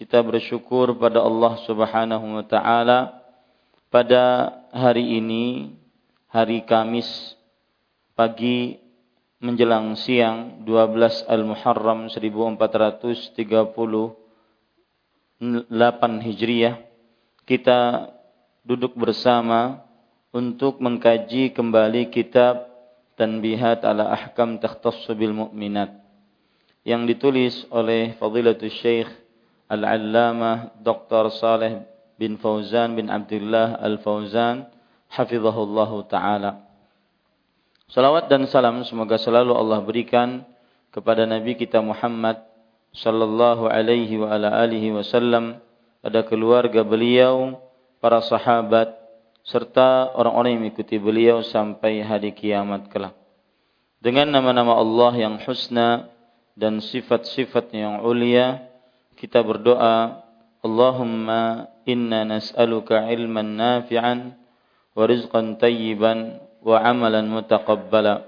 kita bersyukur pada Allah Subhanahu wa taala pada hari ini hari Kamis pagi menjelang siang 12 Al-Muharram 1438 Hijriah kita duduk bersama untuk mengkaji kembali kitab Tanbihat ala Ahkam Takhtassu bil Mu'minat yang ditulis oleh Fadilatul Syekh Al-Allamah Dr. Saleh bin Fauzan bin Abdullah Al-Fauzan hafizahullahu taala. Salawat dan salam semoga selalu Allah berikan kepada Nabi kita Muhammad sallallahu alaihi wa ala alihi wasallam pada keluarga beliau, para sahabat, serta orang-orang yang mengikuti beliau sampai hari kiamat kelak. Dengan nama-nama Allah yang husna dan sifat-sifat yang ulia, kita berdoa, Allahumma inna nas'aluka ilman nafi'an wa rizqan tayyiban wa amalan mutaqabbala.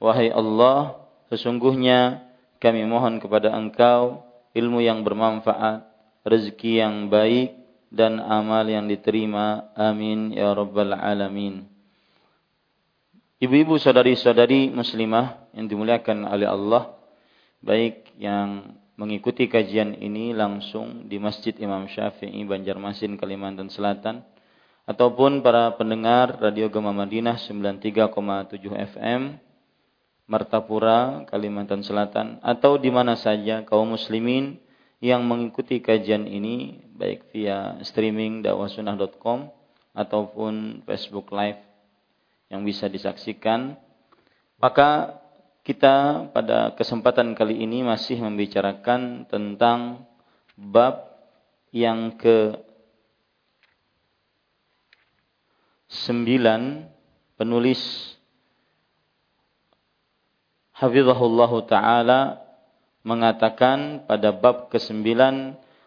Wahai Allah, sesungguhnya kami mohon kepada Engkau ilmu yang bermanfaat, rezeki yang baik, dan amal yang diterima. Amin ya rabbal alamin. Ibu-ibu saudari-saudari muslimah yang dimuliakan oleh Allah, baik yang mengikuti kajian ini langsung di Masjid Imam Syafi'i Banjarmasin Kalimantan Selatan. Ataupun para pendengar Radio Gema Madinah 93,7 FM Martapura Kalimantan Selatan. Atau di mana saja kaum muslimin yang mengikuti kajian ini baik via streaming dakwahsunnah.com ataupun Facebook Live yang bisa disaksikan. Maka kita pada kesempatan kali ini masih membicarakan tentang bab yang ke sembilan penulis Hafizahullah Ta'ala mengatakan pada bab ke-9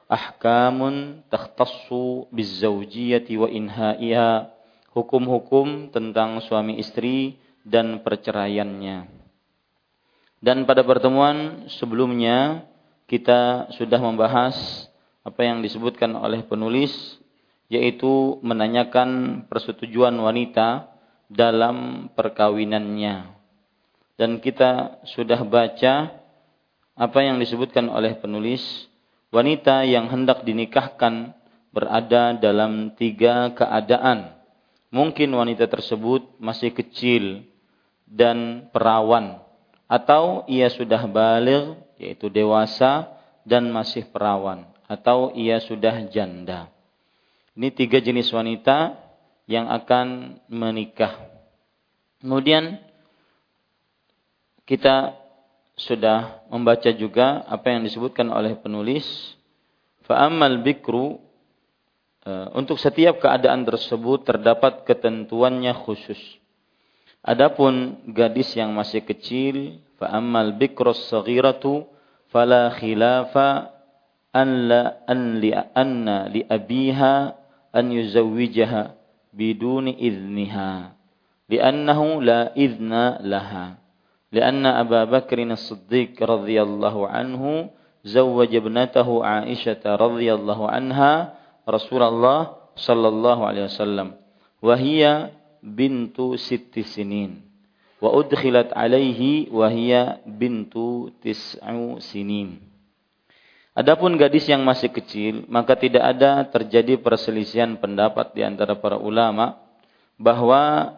ahkamun takhtassu bizzawjiyati wa inhaiha hukum-hukum tentang suami istri dan perceraiannya. Dan pada pertemuan sebelumnya kita sudah membahas apa yang disebutkan oleh penulis yaitu menanyakan persetujuan wanita dalam perkawinannya. Dan kita sudah baca apa yang disebutkan oleh penulis, wanita yang hendak dinikahkan berada dalam tiga keadaan. Mungkin wanita tersebut masih kecil dan perawan, atau ia sudah balik, yaitu dewasa dan masih perawan, atau ia sudah janda. Ini tiga jenis wanita yang akan menikah. Kemudian kita sudah membaca juga apa yang disebutkan oleh penulis fa'ammal bikru e, untuk setiap keadaan tersebut terdapat ketentuannya khusus. Adapun gadis yang masih kecil fa'ammal bikru saghiratu fala khilafa an la an li anna li abiha an yuzawwijaha biduni idniha li'annahu la idna laha. Li'anna Abu Bakr as-Siddiq radhiyallahu anhu zawwaja ibnatahu Aisyah radhiyallahu anha Rasulullah sallallahu alaihi wasallam. Wa hiya bintu sitti sinin wa udkhilat alaihi wa hiya bintu tis'u sinin Adapun gadis yang masih kecil, maka tidak ada terjadi perselisihan pendapat di antara para ulama bahwa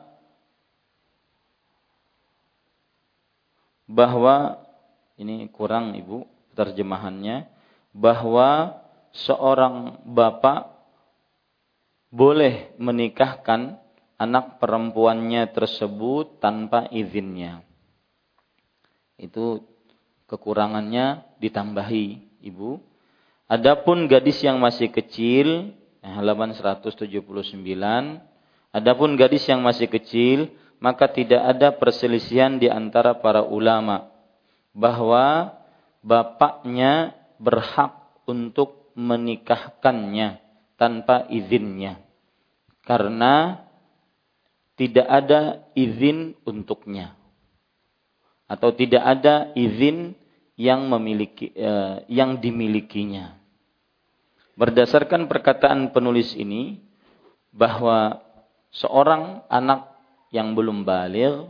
bahwa ini kurang Ibu terjemahannya bahwa seorang bapak boleh menikahkan anak perempuannya tersebut tanpa izinnya. Itu kekurangannya ditambahi ibu. Adapun gadis yang masih kecil, halaman 179, adapun gadis yang masih kecil, maka tidak ada perselisihan di antara para ulama bahwa bapaknya berhak untuk menikahkannya tanpa izinnya. Karena tidak ada izin untuknya. Atau tidak ada izin yang memiliki eh, yang dimilikinya. Berdasarkan perkataan penulis ini bahwa seorang anak yang belum balik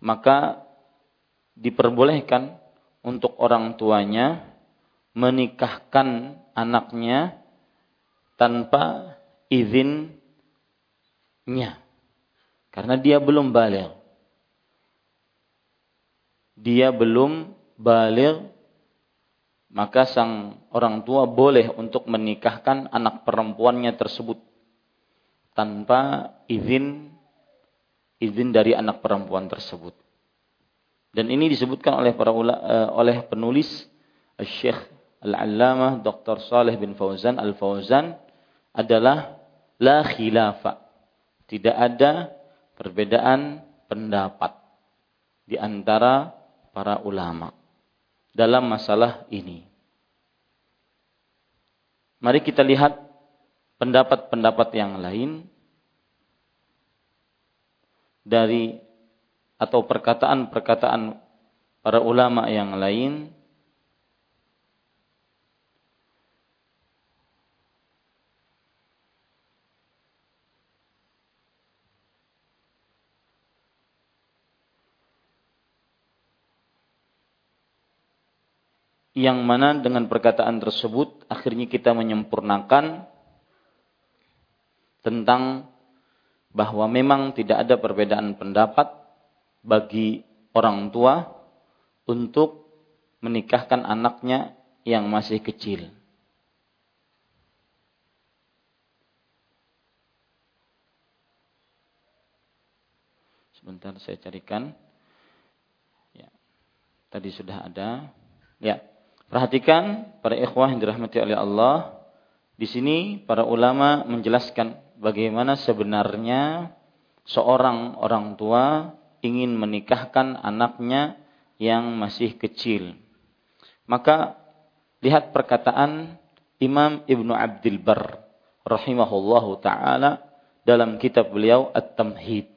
maka diperbolehkan untuk orang tuanya menikahkan anaknya tanpa izinnya karena dia belum balik dia belum balik maka sang orang tua boleh untuk menikahkan anak perempuannya tersebut tanpa izin izin dari anak perempuan tersebut. Dan ini disebutkan oleh para ula, uh, oleh penulis Syekh Al-Allamah Dr. Saleh bin Fauzan Al-Fauzan adalah la khilafa. Tidak ada perbedaan pendapat di antara para ulama dalam masalah ini. Mari kita lihat pendapat-pendapat yang lain dari atau perkataan-perkataan para ulama yang lain yang mana dengan perkataan tersebut akhirnya kita menyempurnakan tentang bahwa memang tidak ada perbedaan pendapat bagi orang tua untuk menikahkan anaknya yang masih kecil. Sebentar saya carikan. Ya. Tadi sudah ada. Ya. Perhatikan para ikhwah yang dirahmati oleh Allah. Di sini para ulama menjelaskan bagaimana sebenarnya seorang orang tua ingin menikahkan anaknya yang masih kecil. Maka lihat perkataan Imam Ibnu Abdul Bar rahimahullahu taala dalam kitab beliau At-Tamhid.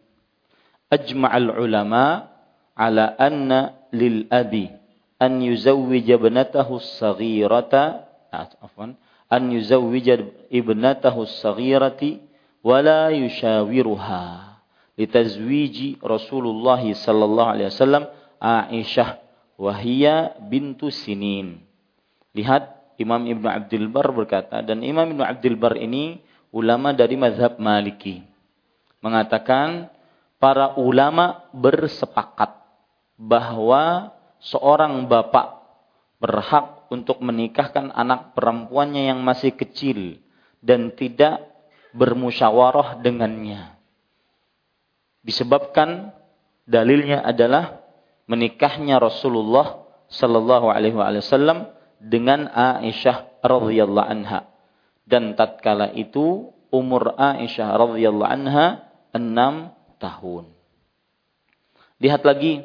Ajma'al ulama ala anna lil abi an yuzawwija ibnatahu as-saghirata afwan an yuzawwija ibnatahu as-saghirati wa la yushawiruha litazwiji Rasulullah sallallahu alaihi wasallam Aisyah wa hiya bintu sinin. Lihat Imam Ibnu Abdul Bar berkata dan Imam Ibnu Abdul Bar ini ulama dari mazhab Maliki mengatakan para ulama bersepakat bahwa seorang bapak berhak untuk menikahkan anak perempuannya yang masih kecil dan tidak bermusyawarah dengannya. Disebabkan dalilnya adalah menikahnya Rasulullah sallallahu alaihi wasallam dengan Aisyah radhiyallahu anha. Dan tatkala itu umur Aisyah radhiyallahu anha 6 tahun. Lihat lagi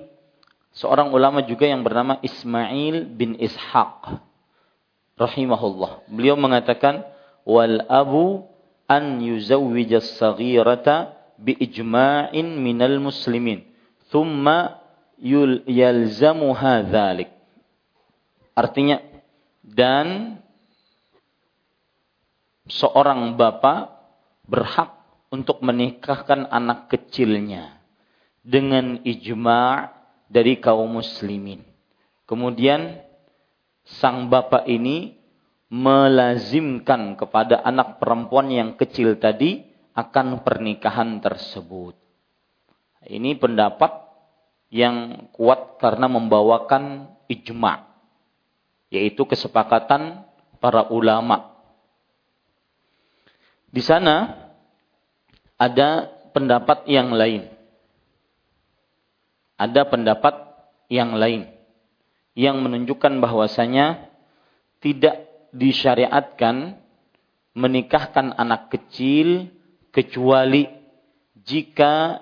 seorang ulama juga yang bernama Ismail bin Ishaq. rahimahullah. Beliau mengatakan wal abu an yuzawwija as-saghirata bi ijma'in minal muslimin thumma yalzamuha dhalik. Artinya dan seorang bapak berhak untuk menikahkan anak kecilnya dengan ijma' dari kaum muslimin. Kemudian sang bapak ini melazimkan kepada anak perempuan yang kecil tadi akan pernikahan tersebut. Ini pendapat yang kuat karena membawakan ijma, yaitu kesepakatan para ulama. Di sana ada pendapat yang lain. Ada pendapat yang lain yang menunjukkan bahwasanya tidak disyariatkan menikahkan anak kecil kecuali jika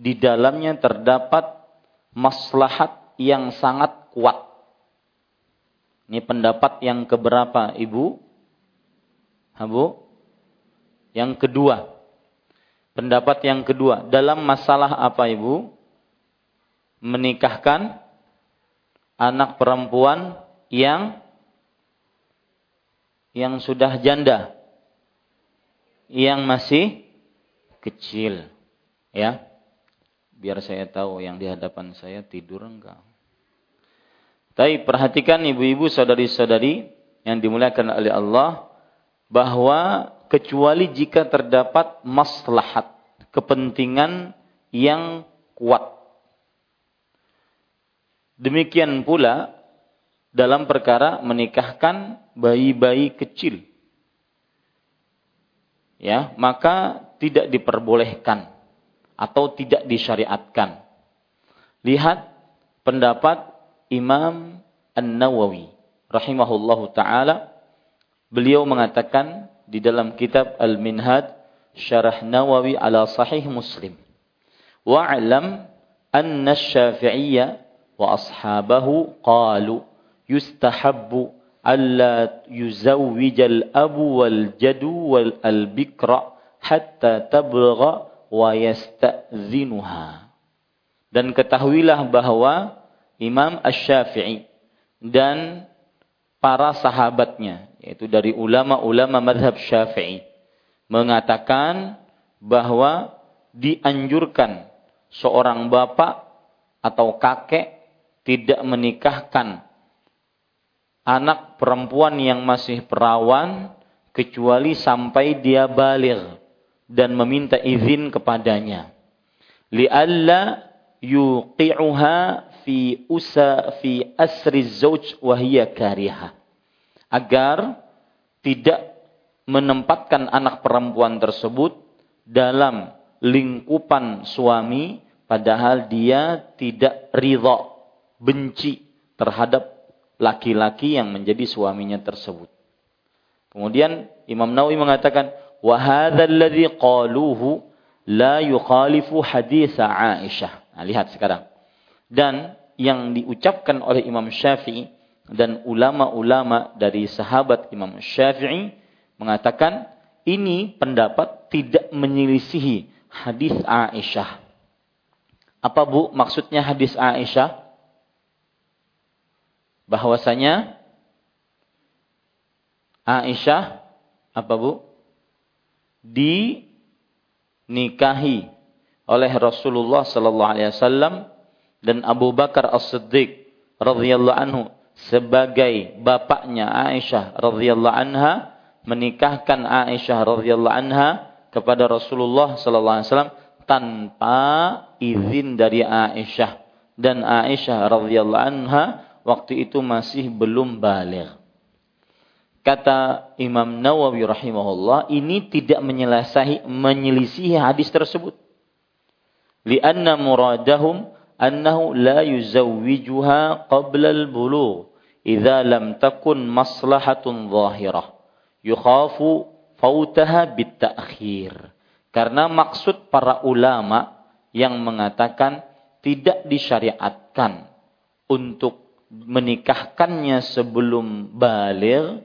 di dalamnya terdapat maslahat yang sangat kuat. Ini pendapat yang keberapa, Ibu? Habu? Yang kedua. Pendapat yang kedua, dalam masalah apa, Ibu? Menikahkan anak perempuan yang yang sudah janda yang masih kecil ya. Biar saya tahu yang di hadapan saya tidur enggak. Tapi perhatikan ibu-ibu saudari-saudari yang dimuliakan oleh Allah bahwa kecuali jika terdapat maslahat kepentingan yang kuat Demikian pula dalam perkara menikahkan bayi-bayi kecil. Ya, maka tidak diperbolehkan atau tidak disyariatkan. Lihat pendapat Imam An-Nawawi rahimahullahu taala beliau mengatakan di dalam kitab Al-Minhaj Syarah Nawawi ala Sahih Muslim. Wa'lam anna Syafi'iyya wa ashabahu qalu yustahabbu alla yuzawwijal abu wal jadu wal al hatta wa yasta'zinuha. Dan ketahuilah bahwa Imam Asy-Syafi'i dan para sahabatnya yaitu dari ulama-ulama madhab Syafi'i mengatakan bahwa dianjurkan seorang bapak atau kakek tidak menikahkan anak perempuan yang masih perawan kecuali sampai dia balik dan meminta izin kepadanya. Li'alla yuqi'uha fi usa fi asri zauj wa kariha. Agar tidak menempatkan anak perempuan tersebut dalam lingkupan suami padahal dia tidak ridha benci terhadap laki-laki yang menjadi suaminya tersebut. Kemudian Imam Nawawi mengatakan, "Wa hadzal qaluhu la yukhalifu hadis Aisyah." Nah, lihat sekarang. Dan yang diucapkan oleh Imam Syafi'i dan ulama-ulama dari sahabat Imam Syafi'i mengatakan ini pendapat tidak menyelisihi hadis Aisyah. Apa Bu maksudnya hadis Aisyah? Bahwasanya Aisyah apa Bu? dinikahi oleh Rasulullah sallallahu alaihi wasallam dan Abu Bakar As-Siddiq radhiyallahu anhu sebagai bapaknya Aisyah radhiyallahu anha menikahkan Aisyah radhiyallahu anha kepada Rasulullah sallallahu alaihi wasallam tanpa izin dari Aisyah dan Aisyah radhiyallahu anha waktu itu masih belum balik. Kata Imam Nawawi rahimahullah, ini tidak menyelesaihi menyelisihi hadis tersebut. Lianna muradahum annahu la yuzawwijuha qabla al-bulugh idza lam takun maslahatun zahirah. Yukhafu fautaha bit-ta'khir. Karena maksud para ulama yang mengatakan tidak disyariatkan untuk menikahkannya sebelum balik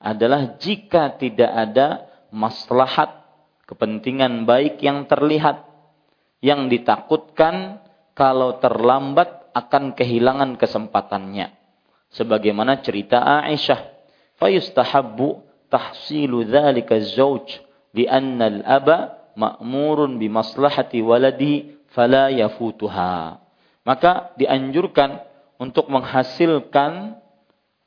adalah jika tidak ada maslahat kepentingan baik yang terlihat yang ditakutkan kalau terlambat akan kehilangan kesempatannya. Sebagaimana cerita Aisyah fayustahabbu tahsilu dzalika zauj lianna al-aba ma'murun bi maslahati waladi fala yafutuha. Maka dianjurkan untuk menghasilkan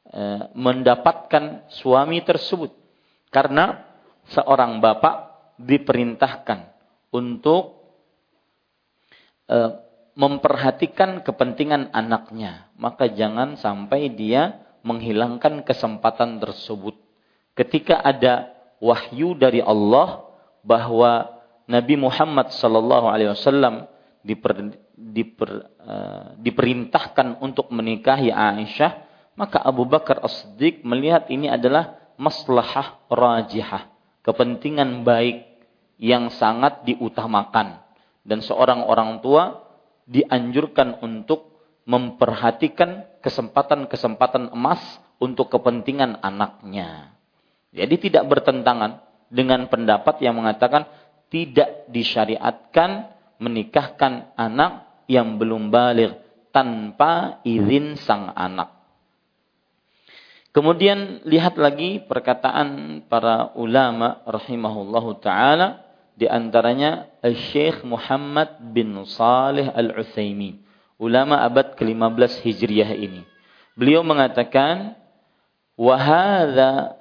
e, mendapatkan suami tersebut karena seorang bapak diperintahkan untuk e, memperhatikan kepentingan anaknya, maka jangan sampai dia menghilangkan kesempatan tersebut. Ketika ada wahyu dari Allah bahwa Nabi Muhammad sallallahu alaihi wasallam diper, diper, uh, diperintahkan untuk menikahi Aisyah, maka Abu Bakar As-Siddiq melihat ini adalah maslahah rajihah, kepentingan baik yang sangat diutamakan dan seorang orang tua dianjurkan untuk memperhatikan kesempatan-kesempatan emas untuk kepentingan anaknya. Jadi tidak bertentangan dengan pendapat yang mengatakan tidak disyariatkan menikahkan anak yang belum balik tanpa izin sang anak. Kemudian lihat lagi perkataan para ulama rahimahullahu taala di antaranya Syekh Muhammad bin Saleh Al-Utsaimin, ulama abad ke-15 Hijriah ini. Beliau mengatakan wa hadza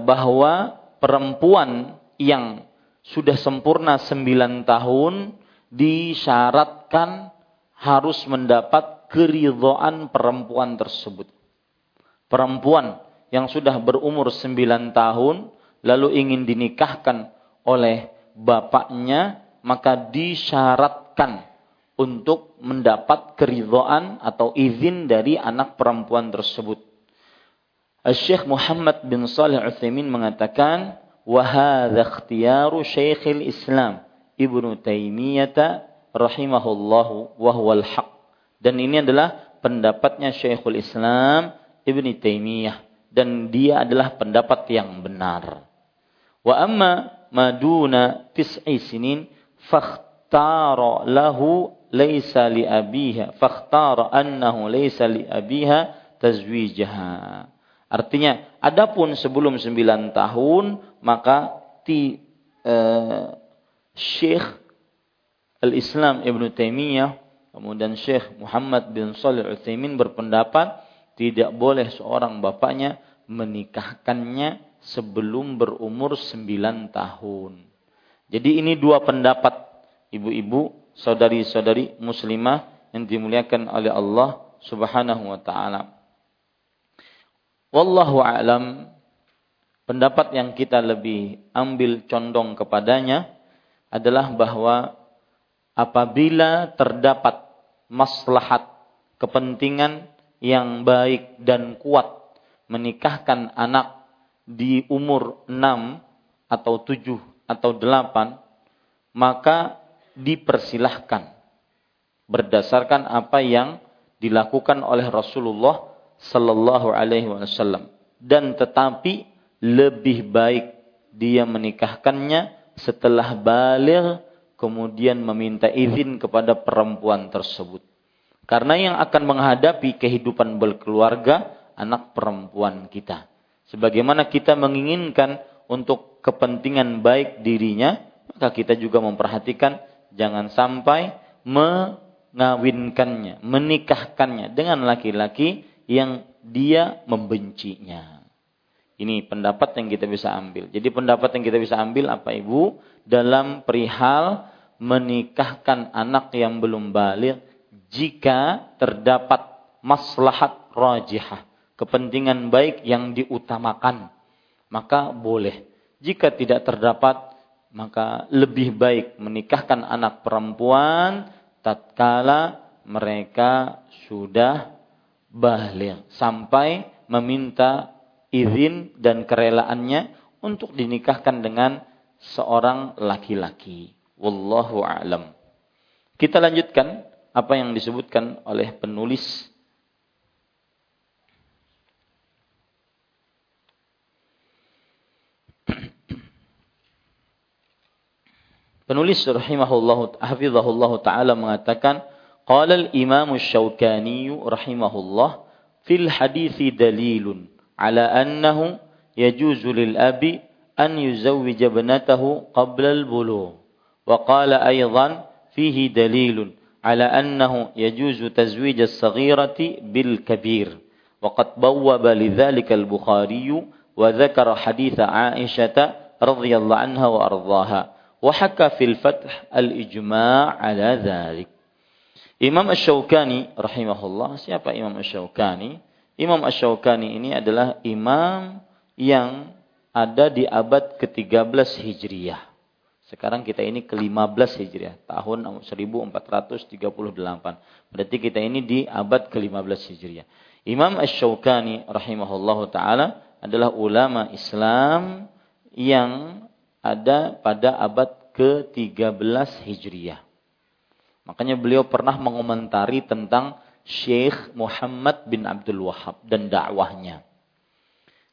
bahwa perempuan yang sudah sempurna sembilan tahun disyaratkan harus mendapat keridhaan perempuan tersebut perempuan yang sudah berumur 9 tahun lalu ingin dinikahkan oleh bapaknya maka disyaratkan untuk mendapat keridhaan atau izin dari anak perempuan tersebut. Syekh Muhammad bin Salih Utsaimin mengatakan hadza ikhtiyaru Syekhul Islam Ibnu Taimiyah rahimahullahu wa huwal haq. Dan ini adalah pendapatnya Syekhul Islam Ibni Taimiyah dan dia adalah pendapat yang benar. Wa amma maduna tis'i sinin fakhtara lahu laysa li abiha fakhtara annahu laysa li abiha tazwijaha. Artinya, adapun sebelum sembilan tahun maka ti uh, Syekh Al-Islam Ibn Taimiyah kemudian Syekh Muhammad bin Shalih Utsaimin berpendapat tidak boleh seorang bapaknya menikahkannya sebelum berumur 9 tahun. Jadi ini dua pendapat ibu-ibu, saudari-saudari muslimah yang dimuliakan oleh Allah Subhanahu wa taala. Wallahu a'lam. Pendapat yang kita lebih ambil condong kepadanya adalah bahwa apabila terdapat maslahat kepentingan yang baik dan kuat menikahkan anak di umur 6 atau 7 atau 8 maka dipersilahkan berdasarkan apa yang dilakukan oleh Rasulullah sallallahu alaihi wasallam dan tetapi lebih baik dia menikahkannya setelah balik kemudian meminta izin kepada perempuan tersebut karena yang akan menghadapi kehidupan berkeluarga anak perempuan kita. Sebagaimana kita menginginkan untuk kepentingan baik dirinya, maka kita juga memperhatikan jangan sampai mengawinkannya, menikahkannya dengan laki-laki yang dia membencinya. Ini pendapat yang kita bisa ambil. Jadi pendapat yang kita bisa ambil apa Ibu? Dalam perihal menikahkan anak yang belum balik jika terdapat maslahat rajihah, kepentingan baik yang diutamakan, maka boleh. Jika tidak terdapat, maka lebih baik menikahkan anak perempuan tatkala mereka sudah balik sampai meminta izin dan kerelaannya untuk dinikahkan dengan seorang laki-laki. Wallahu a'lam. Kita lanjutkan apa yang disebutkan oleh penulis Penulis rahimahullah taala mengatakan قال الإمام الشوكاني رحمه الله في الحديث دليل على أنه يجوز للأب أن يزوج ابنته قبل البلوغ وقال أيضا فيه دليل على أنه يجوز تزويج الصغيرة بالكبير وقد بوب لذلك البخاري وذكر حديث عائشة رضي الله عنها وأرضاها وحكى في الفتح الإجماع على ذلك. Imam Ash-Shawkani rahimahullah, siapa Imam Ash-Shawkani? Imam Ash-Shawkani ini adalah imam yang ada di abad ke-13 Hijriyah. Sekarang kita ini ke-15 Hijriah, tahun 1438. Berarti kita ini di abad ke-15 Hijriah. Imam Ash-Shawkani rahimahullah taala adalah ulama Islam yang ada pada abad ke-13 Hijriah. Makanya beliau pernah mengomentari tentang Syekh Muhammad bin Abdul Wahab dan dakwahnya.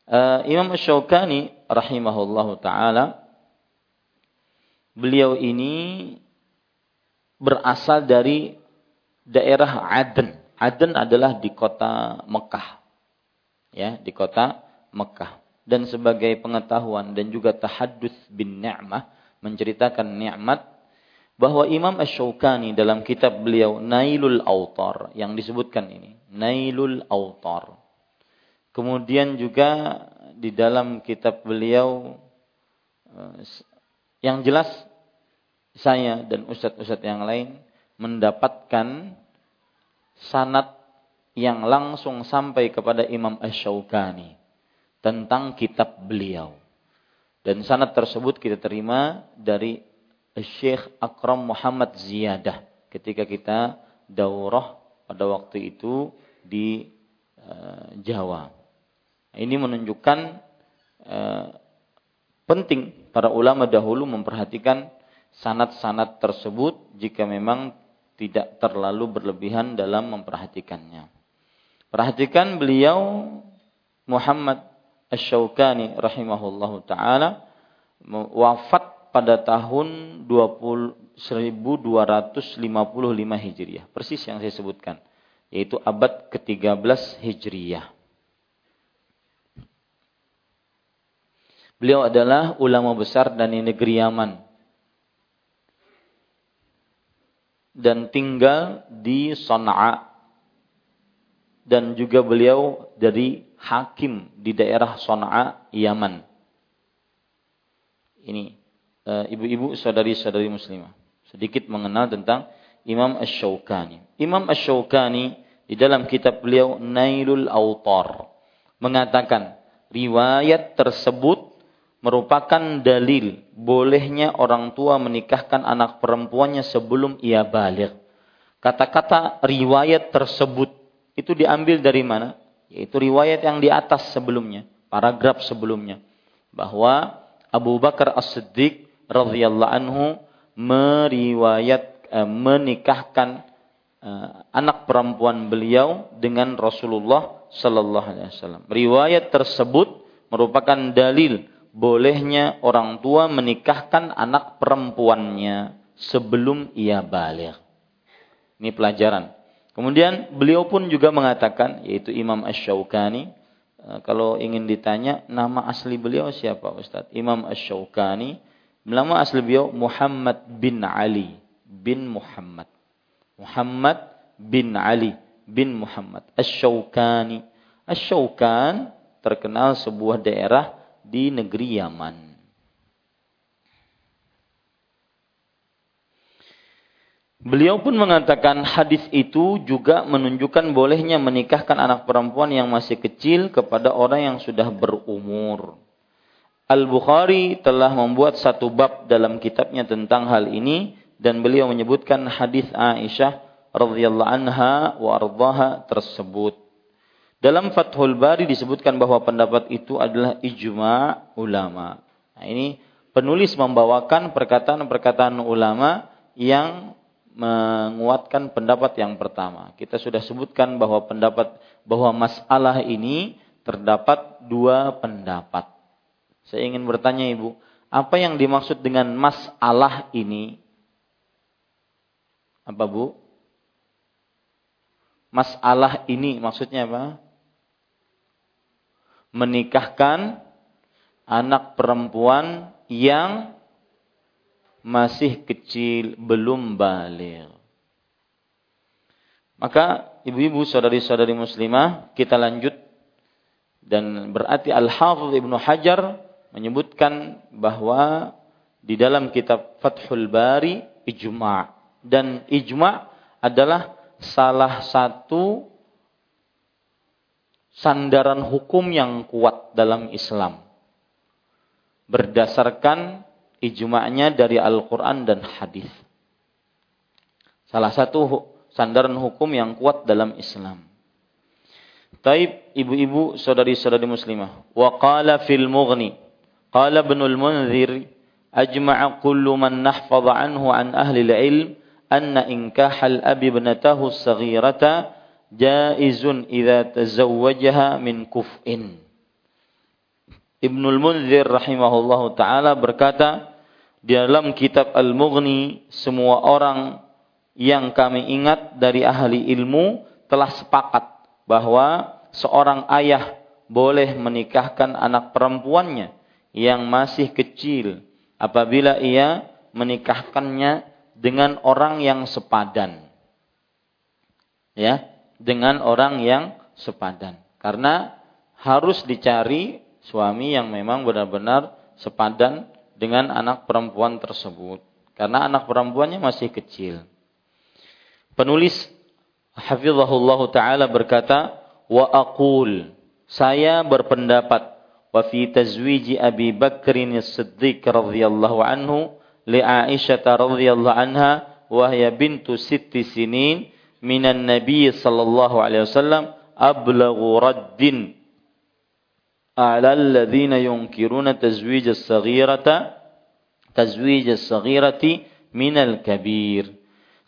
Uh, Imam Syaukani rahimahullahu taala beliau ini berasal dari daerah Aden. Aden adalah di kota Mekah. Ya, di kota Mekah dan sebagai pengetahuan dan juga tahadduts bin ni'mah menceritakan nikmat bahwa Imam Ash-Shawkani dalam kitab beliau Nailul Autar yang disebutkan ini Nailul Autar kemudian juga di dalam kitab beliau eh, yang jelas saya dan ustadz-ustadz yang lain mendapatkan sanat yang langsung sampai kepada Imam Ash-Shawkani tentang kitab beliau. Dan sanad tersebut kita terima dari Syekh Akram Muhammad Ziyadah ketika kita daurah pada waktu itu di uh, Jawa. Ini menunjukkan uh, penting para ulama dahulu memperhatikan sanat-sanat tersebut jika memang tidak terlalu berlebihan dalam memperhatikannya. Perhatikan beliau Muhammad Asy-Syaukani rahimahullahu taala wafat pada tahun 20, 1255 Hijriah. Persis yang saya sebutkan. Yaitu abad ke-13 Hijriah. Beliau adalah ulama besar dari negeri Yaman. Dan tinggal di Sana'a. Dan juga beliau dari hakim di daerah Sana'a, Yaman. Ini ibu-ibu saudari-saudari muslimah. Sedikit mengenal tentang Imam Ash-Shawkani. Imam Ash-Shawkani di dalam kitab beliau Nailul Autar mengatakan riwayat tersebut merupakan dalil bolehnya orang tua menikahkan anak perempuannya sebelum ia balik. Kata-kata riwayat tersebut itu diambil dari mana? yaitu riwayat yang di atas sebelumnya, paragraf sebelumnya bahwa Abu Bakar As-Siddiq radhiyallahu anhu meriwayat eh, menikahkan eh, anak perempuan beliau dengan Rasulullah sallallahu alaihi wasallam. Riwayat tersebut merupakan dalil bolehnya orang tua menikahkan anak perempuannya sebelum ia balik. Ini pelajaran Kemudian beliau pun juga mengatakan, yaitu Imam Ash-Shawkani, eh, kalau ingin ditanya nama asli beliau siapa Ustaz? Imam Ash-Shawkani, nama asli beliau Muhammad bin Ali bin Muhammad. Muhammad bin Ali bin Muhammad. Ash-Shawkani. Ash-Shawkan terkenal sebuah daerah di negeri Yaman. Beliau pun mengatakan hadis itu juga menunjukkan bolehnya menikahkan anak perempuan yang masih kecil kepada orang yang sudah berumur. Al-Bukhari telah membuat satu bab dalam kitabnya tentang hal ini dan beliau menyebutkan hadis Aisyah radhiyallahu anha wa ardhaha tersebut. Dalam Fathul Bari disebutkan bahwa pendapat itu adalah ijma ulama. Nah, ini penulis membawakan perkataan-perkataan ulama yang menguatkan pendapat yang pertama. Kita sudah sebutkan bahwa pendapat bahwa masalah ini terdapat dua pendapat. Saya ingin bertanya Ibu, apa yang dimaksud dengan masalah ini? Apa Bu? Masalah ini maksudnya apa? Menikahkan anak perempuan yang masih kecil, belum balik. Maka ibu-ibu saudari-saudari muslimah kita lanjut dan berarti Al-Hafidh Ibnu Hajar menyebutkan bahwa di dalam kitab Fathul Bari ijma' dan ijma' adalah salah satu sandaran hukum yang kuat dalam Islam berdasarkan ijma'nya dari Al-Quran dan hadis. Salah satu sandaran hukum yang kuat dalam Islam. Taib ibu-ibu saudari-saudari muslimah. Wa fil mughni. Qala ibnul munzir. Ajma'a kullu man nahfadha anhu an ahli al-ilm. Anna inkaha al-abi ibnatahu saghirata jaizun idza tazawwajaha min kuf'in. Ibnul Munzir rahimahullahu taala berkata, di dalam kitab Al-Mughni semua orang yang kami ingat dari ahli ilmu telah sepakat bahwa seorang ayah boleh menikahkan anak perempuannya yang masih kecil apabila ia menikahkannya dengan orang yang sepadan. Ya, dengan orang yang sepadan. Karena harus dicari suami yang memang benar-benar sepadan dengan anak perempuan tersebut karena anak perempuannya masih kecil. Penulis hafizahullah taala berkata, "Wa aqul" Saya berpendapat وفي تزويج أبي بكر الصديق رضي الله عنه لعائشة رضي الله عنها وهي بنت ست سنين من النبي صلى الله عليه وسلم أبلغ رد. على الذين ينكرون تزويج الصغيرة تزويج الصغيرة من الكبير.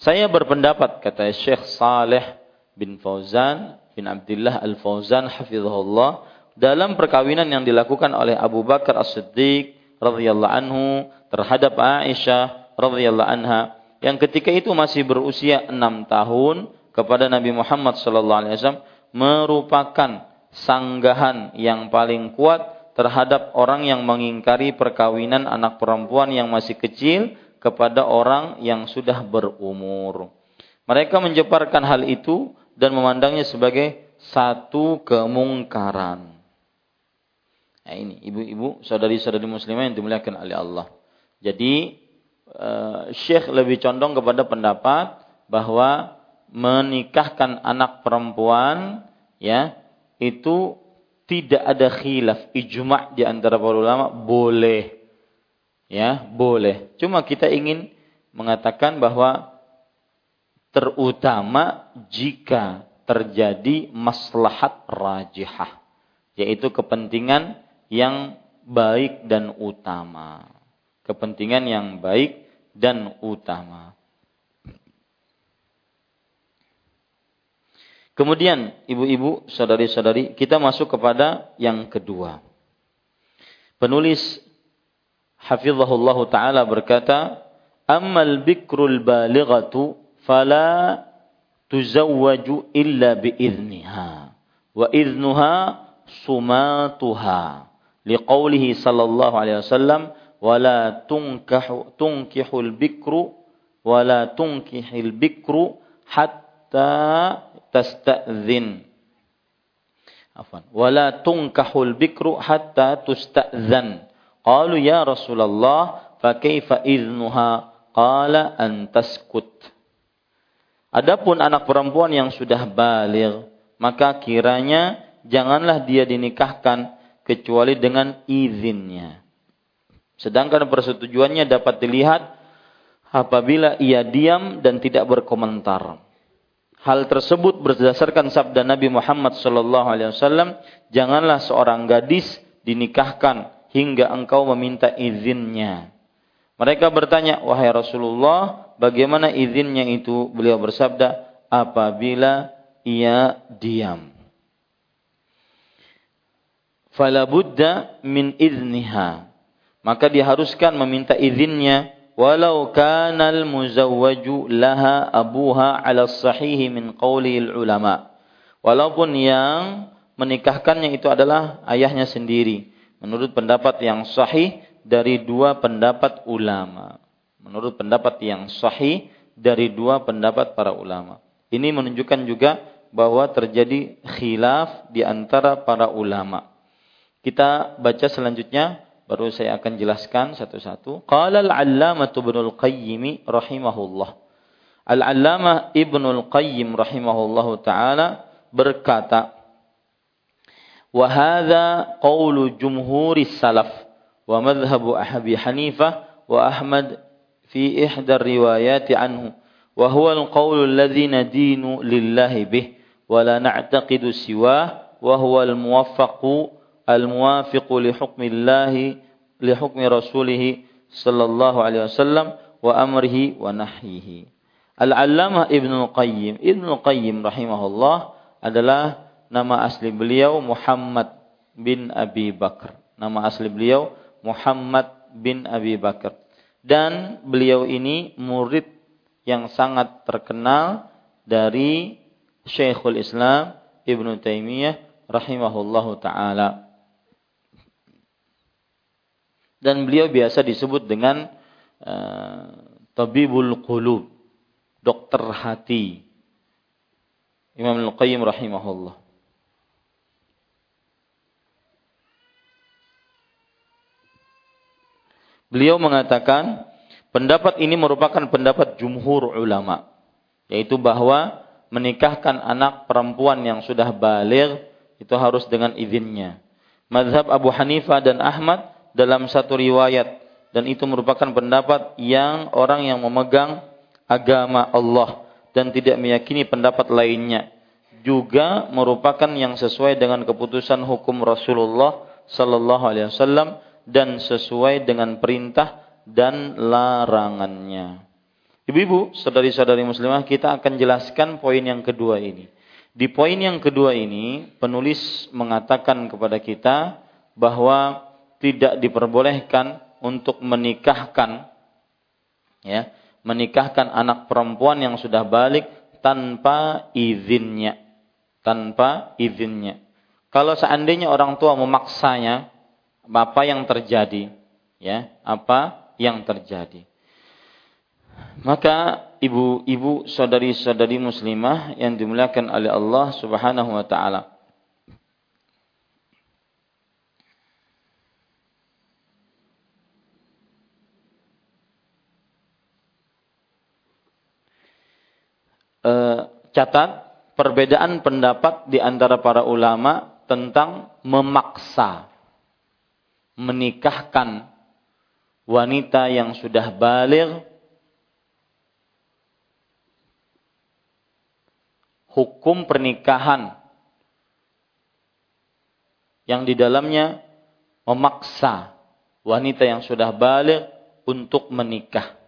Saya berpendapat kata Syekh Saleh bin Fauzan bin Abdullah Al Fauzan hafizahullah dalam perkawinan yang dilakukan oleh Abu Bakar As-Siddiq radhiyallahu anhu terhadap Aisyah radhiyallahu anha yang ketika itu masih berusia enam tahun kepada Nabi Muhammad sallallahu alaihi wasallam merupakan sanggahan yang paling kuat terhadap orang yang mengingkari perkawinan anak perempuan yang masih kecil kepada orang yang sudah berumur. Mereka menjeparkan hal itu dan memandangnya sebagai satu kemungkaran. Nah ini ibu-ibu, saudari-saudari muslimah yang dimuliakan oleh Allah. Jadi uh, Syekh lebih condong kepada pendapat bahwa menikahkan anak perempuan ya itu tidak ada khilaf ijma di antara para ulama boleh ya boleh cuma kita ingin mengatakan bahwa terutama jika terjadi maslahat rajihah yaitu kepentingan yang baik dan utama kepentingan yang baik dan utama Kemudian ibu-ibu, saudari-saudari, kita masuk kepada yang kedua. Penulis Hafizahullah Ta'ala berkata, Ammal bikrul balighatu fala tuzawwaju illa biizniha. Wa iznuha sumatuha. Liqaulihi sallallahu alaihi wasallam, wala tunkahu tunkihul bikru wala tunkihil bikru hatta tasta'zin. Afwan. Wala tunkahul bikru hatta tusta'zan. Qalu ya Rasulullah, fa kaifa idnuha? Qala an taskut. Adapun anak perempuan yang sudah baligh, maka kiranya janganlah dia dinikahkan kecuali dengan izinnya. Sedangkan persetujuannya dapat dilihat apabila ia diam dan tidak berkomentar. Hal tersebut berdasarkan sabda Nabi Muhammad wasallam, janganlah seorang gadis dinikahkan hingga engkau meminta izinnya. Mereka bertanya, "Wahai Rasulullah, bagaimana izinnya itu? Beliau bersabda, apabila ia diam. Fala budda min izniha. Maka diharuskan meminta izinnya walau kanal muzawwaju laha abuha ala sahihi min qawli ulama. Walaupun yang menikahkannya itu adalah ayahnya sendiri menurut pendapat yang sahih dari dua pendapat ulama. Menurut pendapat yang sahih dari dua pendapat para ulama. Ini menunjukkan juga bahwa terjadi khilaf di antara para ulama. Kita baca selanjutnya baru saya akan jelaskan satu-satu. Qala al-'allamah Ibnu al-Qayyim rahimahullah. Al-'allamah Ibnu al-Qayyim rahimahullahu taala berkata, "Wa hadza qaulu jumhuri salaf wa madhhabu Abi Hanifah wa Ahmad fi ihda riwayat anhu wa huwa al-qaulu alladhi nadinu lillahi bih wa la na'taqidu siwah wa huwa al-muwaffaqu al-muwafiqu li hukmi Allah li hukmi rasulih sallallahu alaihi wasallam wa amrihi wa nahyihi. Al-Allamah Ibnu Qayyim, Ibnu Qayyim rahimahullah adalah nama asli beliau Muhammad bin Abi Bakar. Nama asli beliau Muhammad bin Abi Bakar dan beliau ini murid yang sangat terkenal dari Syekhul Islam Ibnu Taimiyah rahimahullahu taala. Dan beliau biasa disebut dengan uh, tabibul qulub, dokter hati. Imam Al-Qayyim rahimahullah. Beliau mengatakan pendapat ini merupakan pendapat jumhur ulama yaitu bahwa menikahkan anak perempuan yang sudah balik itu harus dengan izinnya. Mazhab Abu Hanifah dan Ahmad dalam satu riwayat dan itu merupakan pendapat yang orang yang memegang agama Allah dan tidak meyakini pendapat lainnya juga merupakan yang sesuai dengan keputusan hukum Rasulullah sallallahu alaihi wasallam dan sesuai dengan perintah dan larangannya. Ibu-ibu, saudari-saudari muslimah, kita akan jelaskan poin yang kedua ini. Di poin yang kedua ini, penulis mengatakan kepada kita bahwa tidak diperbolehkan untuk menikahkan ya, menikahkan anak perempuan yang sudah balik tanpa izinnya. Tanpa izinnya. Kalau seandainya orang tua memaksanya, apa yang terjadi ya apa yang terjadi maka ibu-ibu saudari-saudari muslimah yang dimuliakan oleh Allah Subhanahu wa taala catat perbedaan pendapat di antara para ulama tentang memaksa menikahkan wanita yang sudah balik hukum pernikahan yang di dalamnya memaksa wanita yang sudah balik untuk menikah.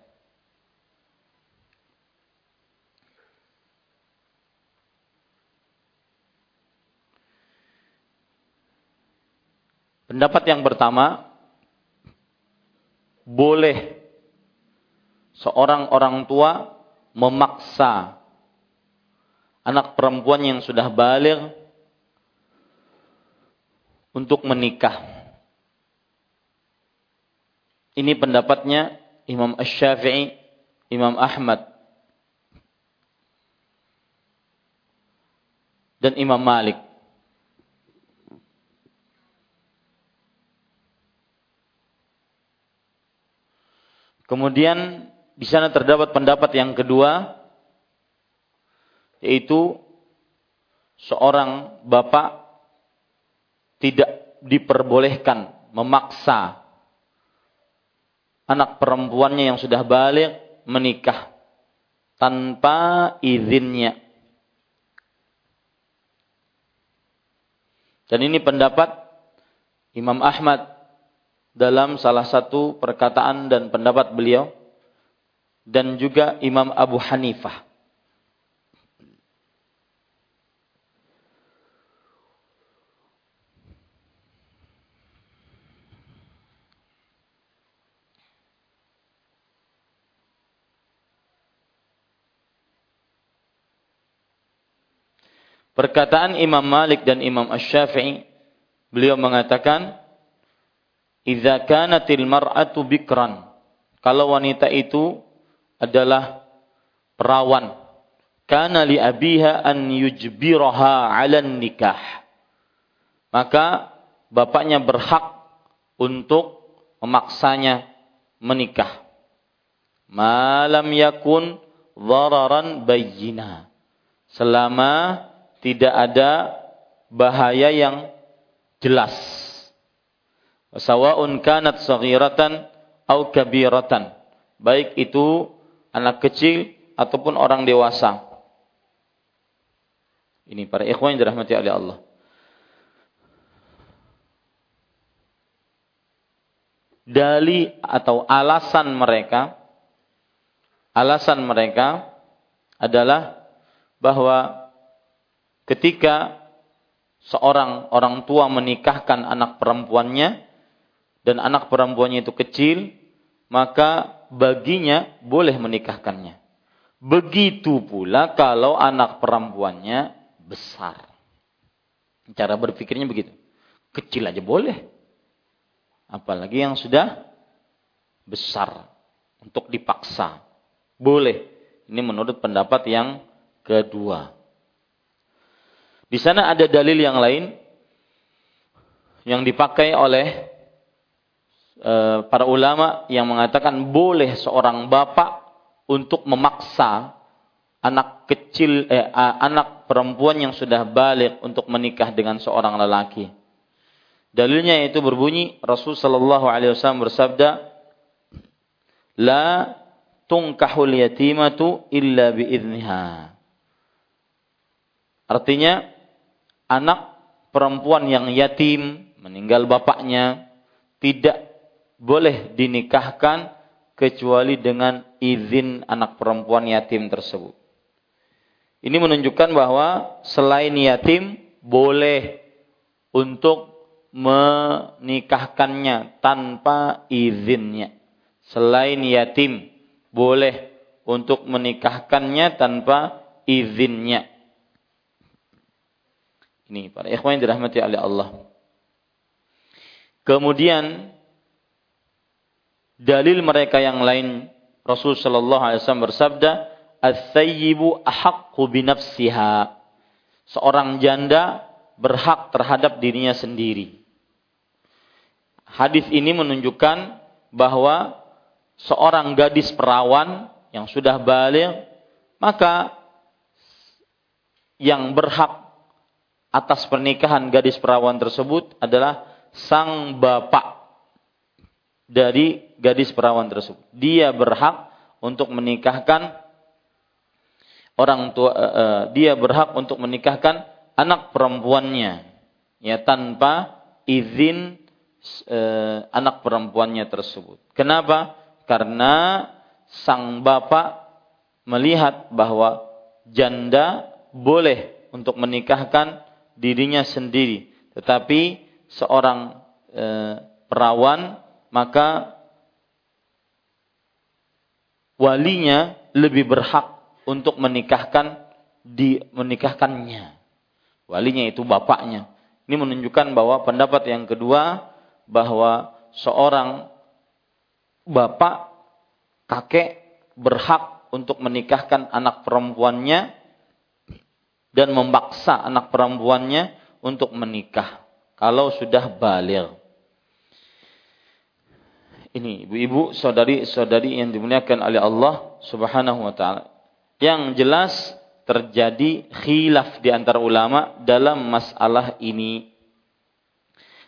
Pendapat yang pertama, boleh seorang orang tua memaksa anak perempuan yang sudah balik untuk menikah. Ini pendapatnya Imam Ash-Syafi'i, Imam Ahmad, dan Imam Malik. Kemudian di sana terdapat pendapat yang kedua yaitu seorang bapak tidak diperbolehkan memaksa anak perempuannya yang sudah balik menikah tanpa izinnya. Dan ini pendapat Imam Ahmad dalam salah satu perkataan dan pendapat beliau dan juga Imam Abu Hanifah. Perkataan Imam Malik dan Imam Ash-Syafi'i, beliau mengatakan, "Idza kanatil mar'atu bikran." Kalau wanita itu adalah perawan, kana li abiha an yujbiraha 'ala nikah. Maka bapaknya berhak untuk memaksanya menikah. Malam yakun dhararan bayyina. Selama tidak ada bahaya yang jelas. Sawa'un kanat saghiratan au kabiratan. Baik itu anak kecil ataupun orang dewasa. Ini para ikhwan yang dirahmati oleh Allah. Dali atau alasan mereka alasan mereka adalah bahwa ketika seorang orang tua menikahkan anak perempuannya dan anak perempuannya itu kecil, maka baginya boleh menikahkannya. Begitu pula kalau anak perempuannya besar. Cara berpikirnya begitu. Kecil aja boleh. Apalagi yang sudah besar untuk dipaksa. Boleh. Ini menurut pendapat yang kedua. Di sana ada dalil yang lain yang dipakai oleh para ulama yang mengatakan boleh seorang bapak untuk memaksa anak kecil eh, anak perempuan yang sudah balik untuk menikah dengan seorang lelaki. Dalilnya itu berbunyi Rasul sallallahu alaihi wasallam bersabda la tunkahul yatimatu illa biidniha. Artinya anak perempuan yang yatim, meninggal bapaknya, tidak boleh dinikahkan kecuali dengan izin anak perempuan yatim tersebut. Ini menunjukkan bahwa selain yatim boleh untuk menikahkannya tanpa izinnya. Selain yatim boleh untuk menikahkannya tanpa izinnya. Ini para ikhwan yang dirahmati oleh Allah. Kemudian dalil mereka yang lain Rasul sallallahu alaihi wasallam bersabda, "Ats-tsayyibu ahaqqu bi nafsiha." Seorang janda berhak terhadap dirinya sendiri. Hadis ini menunjukkan bahwa seorang gadis perawan yang sudah balik maka yang berhak atas pernikahan gadis perawan tersebut adalah sang bapak dari gadis perawan tersebut. Dia berhak untuk menikahkan orang tua uh, uh, dia berhak untuk menikahkan anak perempuannya ya tanpa izin uh, anak perempuannya tersebut. Kenapa? Karena sang bapak melihat bahwa janda boleh untuk menikahkan dirinya sendiri, tetapi seorang e, perawan maka walinya lebih berhak untuk menikahkan di menikahkannya. Walinya itu bapaknya. Ini menunjukkan bahwa pendapat yang kedua bahwa seorang bapak kakek berhak untuk menikahkan anak perempuannya dan memaksa anak perempuannya untuk menikah kalau sudah balik. Ini ibu-ibu, saudari-saudari yang dimuliakan oleh Allah Subhanahu wa taala. Yang jelas terjadi khilaf di antara ulama dalam masalah ini.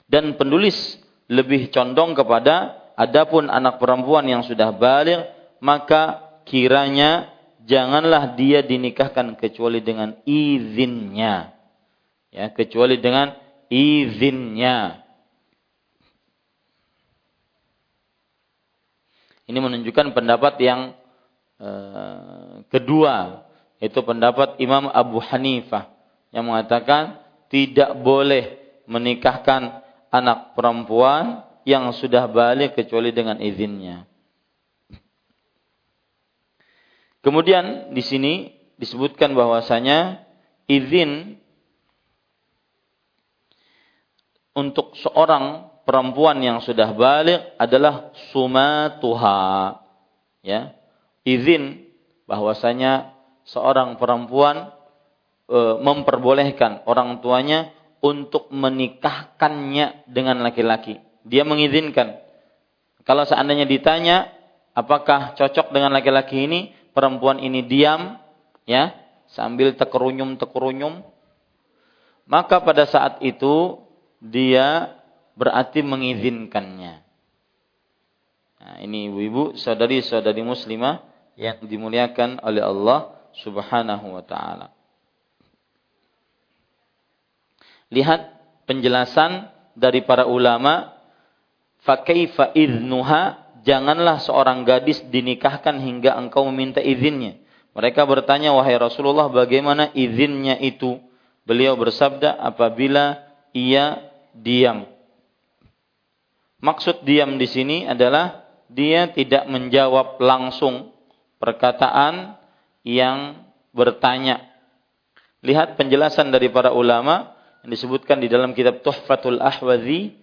Dan penulis lebih condong kepada adapun anak perempuan yang sudah balik maka kiranya janganlah dia dinikahkan kecuali dengan izinnya. Ya, kecuali dengan izinnya. Ini menunjukkan pendapat yang uh, kedua itu pendapat Imam Abu Hanifah yang mengatakan tidak boleh menikahkan anak perempuan yang sudah balik kecuali dengan izinnya. Kemudian di sini disebutkan bahwasanya izin untuk seorang perempuan yang sudah balik adalah sumatuha. Ya. Izin bahwasanya seorang perempuan e, memperbolehkan orang tuanya untuk menikahkannya dengan laki-laki. Dia mengizinkan. Kalau seandainya ditanya, apakah cocok dengan laki-laki ini, perempuan ini diam, ya, sambil tekerunyum-tekerunyum, maka pada saat itu dia berarti mengizinkannya. Nah, ini ibu-ibu, saudari-saudari muslimah yang dimuliakan oleh Allah Subhanahu wa taala. Lihat penjelasan dari para ulama fakaifa idnuha janganlah seorang gadis dinikahkan hingga engkau meminta izinnya. Mereka bertanya wahai Rasulullah bagaimana izinnya itu? Beliau bersabda apabila ia diam. Maksud diam di sini adalah dia tidak menjawab langsung perkataan yang bertanya. Lihat penjelasan dari para ulama yang disebutkan di dalam kitab Tuhfatul Ahwazi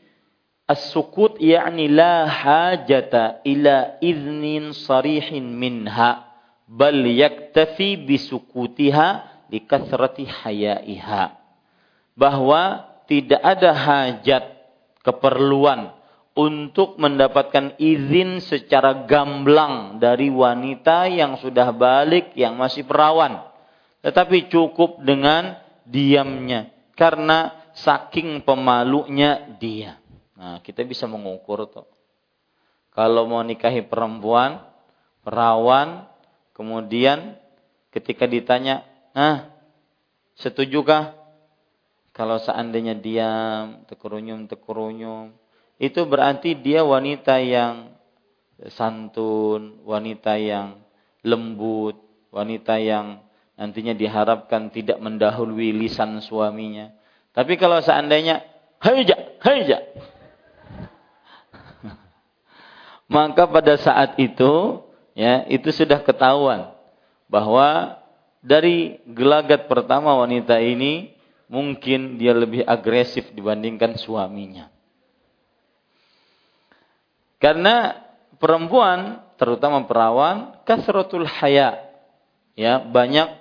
as-sukut yakni la hajata ila iznin sarihin minha bal yaktafi bisukutiha likathrati hayaiha bahwa tidak ada hajat keperluan untuk mendapatkan izin secara gamblang dari wanita yang sudah balik yang masih perawan tetapi cukup dengan diamnya karena saking pemalunya dia. Nah, kita bisa mengukur tuh. Kalau mau nikahi perempuan, perawan, kemudian ketika ditanya, "Nah, setujukah?" Kalau seandainya diam, tekurunyum, tekurunyum, itu berarti dia wanita yang santun, wanita yang lembut, wanita yang nantinya diharapkan tidak mendahului lisan suaminya. Tapi kalau seandainya haja, haja. Maka pada saat itu ya, itu sudah ketahuan bahwa dari gelagat pertama wanita ini mungkin dia lebih agresif dibandingkan suaminya. Karena perempuan, terutama perawan, kasratul haya. Ya, banyak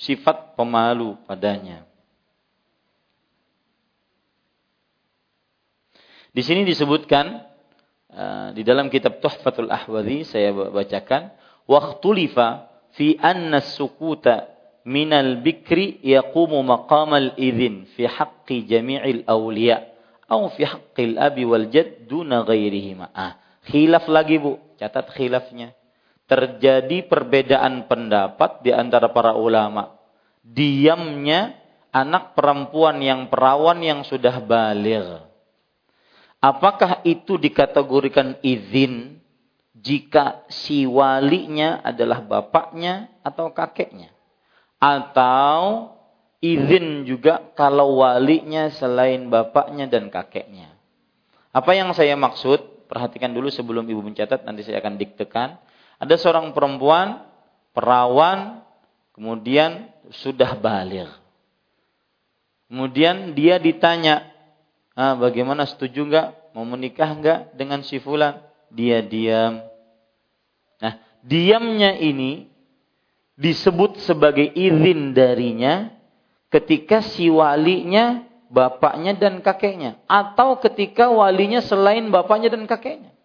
sifat pemalu padanya. Di sini disebutkan uh, di dalam kitab Tuhfatul Ahwazi saya bacakan waqtulifa fi anna sukuta minal bikri yaqumu maqamal idzin fi haqqi jami'il awliya atau fi haqqil abi wal jad duna ghairihima. Ah, khilaf lagi Bu, catat khilafnya terjadi perbedaan pendapat di antara para ulama. Diamnya anak perempuan yang perawan yang sudah balik. Apakah itu dikategorikan izin jika si walinya adalah bapaknya atau kakeknya? Atau izin juga kalau walinya selain bapaknya dan kakeknya? Apa yang saya maksud? Perhatikan dulu sebelum ibu mencatat, nanti saya akan diktekan ada seorang perempuan perawan kemudian sudah balik. Kemudian dia ditanya, ah, bagaimana setuju nggak mau menikah nggak dengan si fulan? Dia diam. Nah, diamnya ini disebut sebagai izin darinya ketika si walinya bapaknya dan kakeknya atau ketika walinya selain bapaknya dan kakeknya.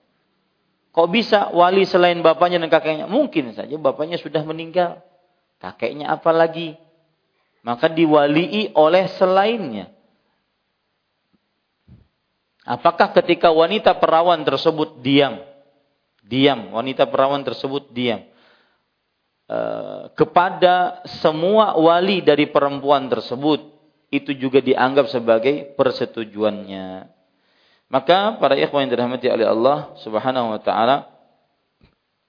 Kok bisa wali selain bapaknya dan kakeknya? Mungkin saja bapaknya sudah meninggal. Kakeknya apa lagi? Maka diwalii oleh selainnya. Apakah ketika wanita perawan tersebut diam? Diam, wanita perawan tersebut diam. E, kepada semua wali dari perempuan tersebut, itu juga dianggap sebagai persetujuannya. Maka para ikhwan yang dirahmati oleh Allah Subhanahu wa taala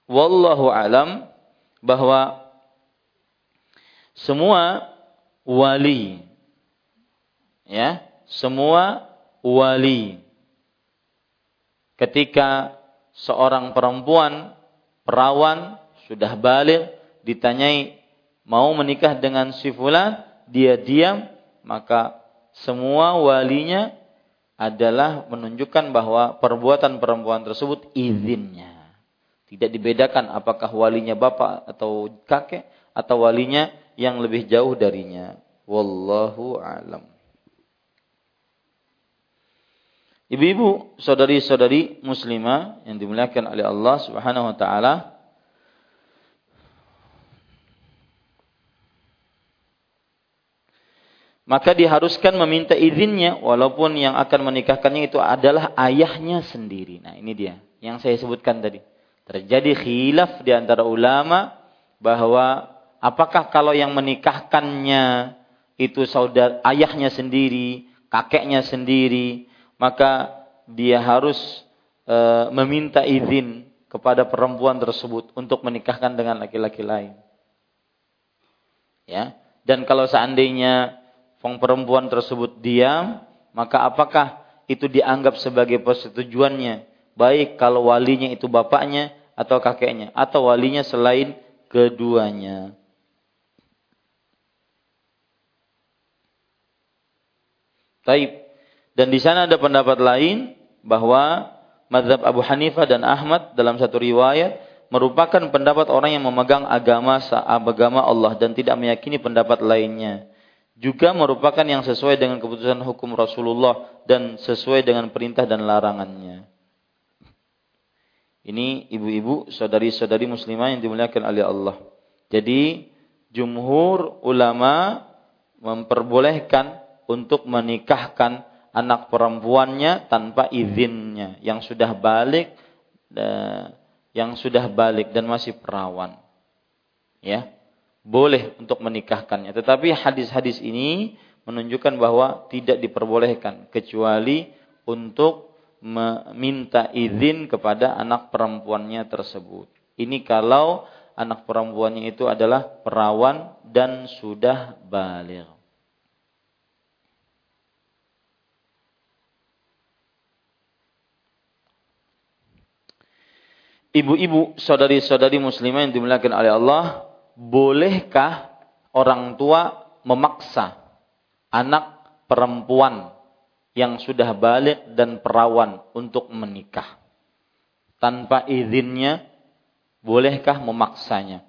wallahu alam bahwa semua wali ya, semua wali ketika seorang perempuan perawan sudah balik ditanyai mau menikah dengan si fulan dia diam maka semua walinya adalah menunjukkan bahwa perbuatan perempuan tersebut izinnya tidak dibedakan apakah walinya bapak atau kakek atau walinya yang lebih jauh darinya. Wallahu alam. Ibu-ibu, saudari-saudari muslimah yang dimuliakan oleh Allah Subhanahu wa taala, maka diharuskan meminta izinnya walaupun yang akan menikahkannya itu adalah ayahnya sendiri. Nah, ini dia yang saya sebutkan tadi. Terjadi khilaf di antara ulama bahwa apakah kalau yang menikahkannya itu saudara ayahnya sendiri, kakeknya sendiri, maka dia harus e, meminta izin kepada perempuan tersebut untuk menikahkan dengan laki-laki lain. Ya. Dan kalau seandainya perempuan tersebut diam, maka apakah itu dianggap sebagai persetujuannya? Baik kalau walinya itu bapaknya atau kakeknya atau walinya selain keduanya. Taib. Dan di sana ada pendapat lain bahwa mazhab Abu Hanifah dan Ahmad dalam satu riwayat merupakan pendapat orang yang memegang agama agama Allah dan tidak meyakini pendapat lainnya. Juga merupakan yang sesuai dengan keputusan hukum Rasulullah dan sesuai dengan perintah dan larangannya. Ini ibu-ibu, saudari-saudari muslimah yang dimuliakan oleh Allah. Jadi jumhur ulama memperbolehkan untuk menikahkan anak perempuannya tanpa izinnya yang sudah balik yang sudah balik dan masih perawan. Ya. Boleh untuk menikahkannya. Tetapi hadis-hadis ini menunjukkan bahwa tidak diperbolehkan kecuali untuk meminta izin kepada anak perempuannya tersebut. Ini kalau anak perempuannya itu adalah perawan dan sudah balik. Ibu-ibu, saudari-saudari muslimah yang dimuliakan oleh Allah, bolehkah orang tua memaksa anak perempuan yang sudah balik dan perawan untuk menikah. Tanpa izinnya, bolehkah memaksanya?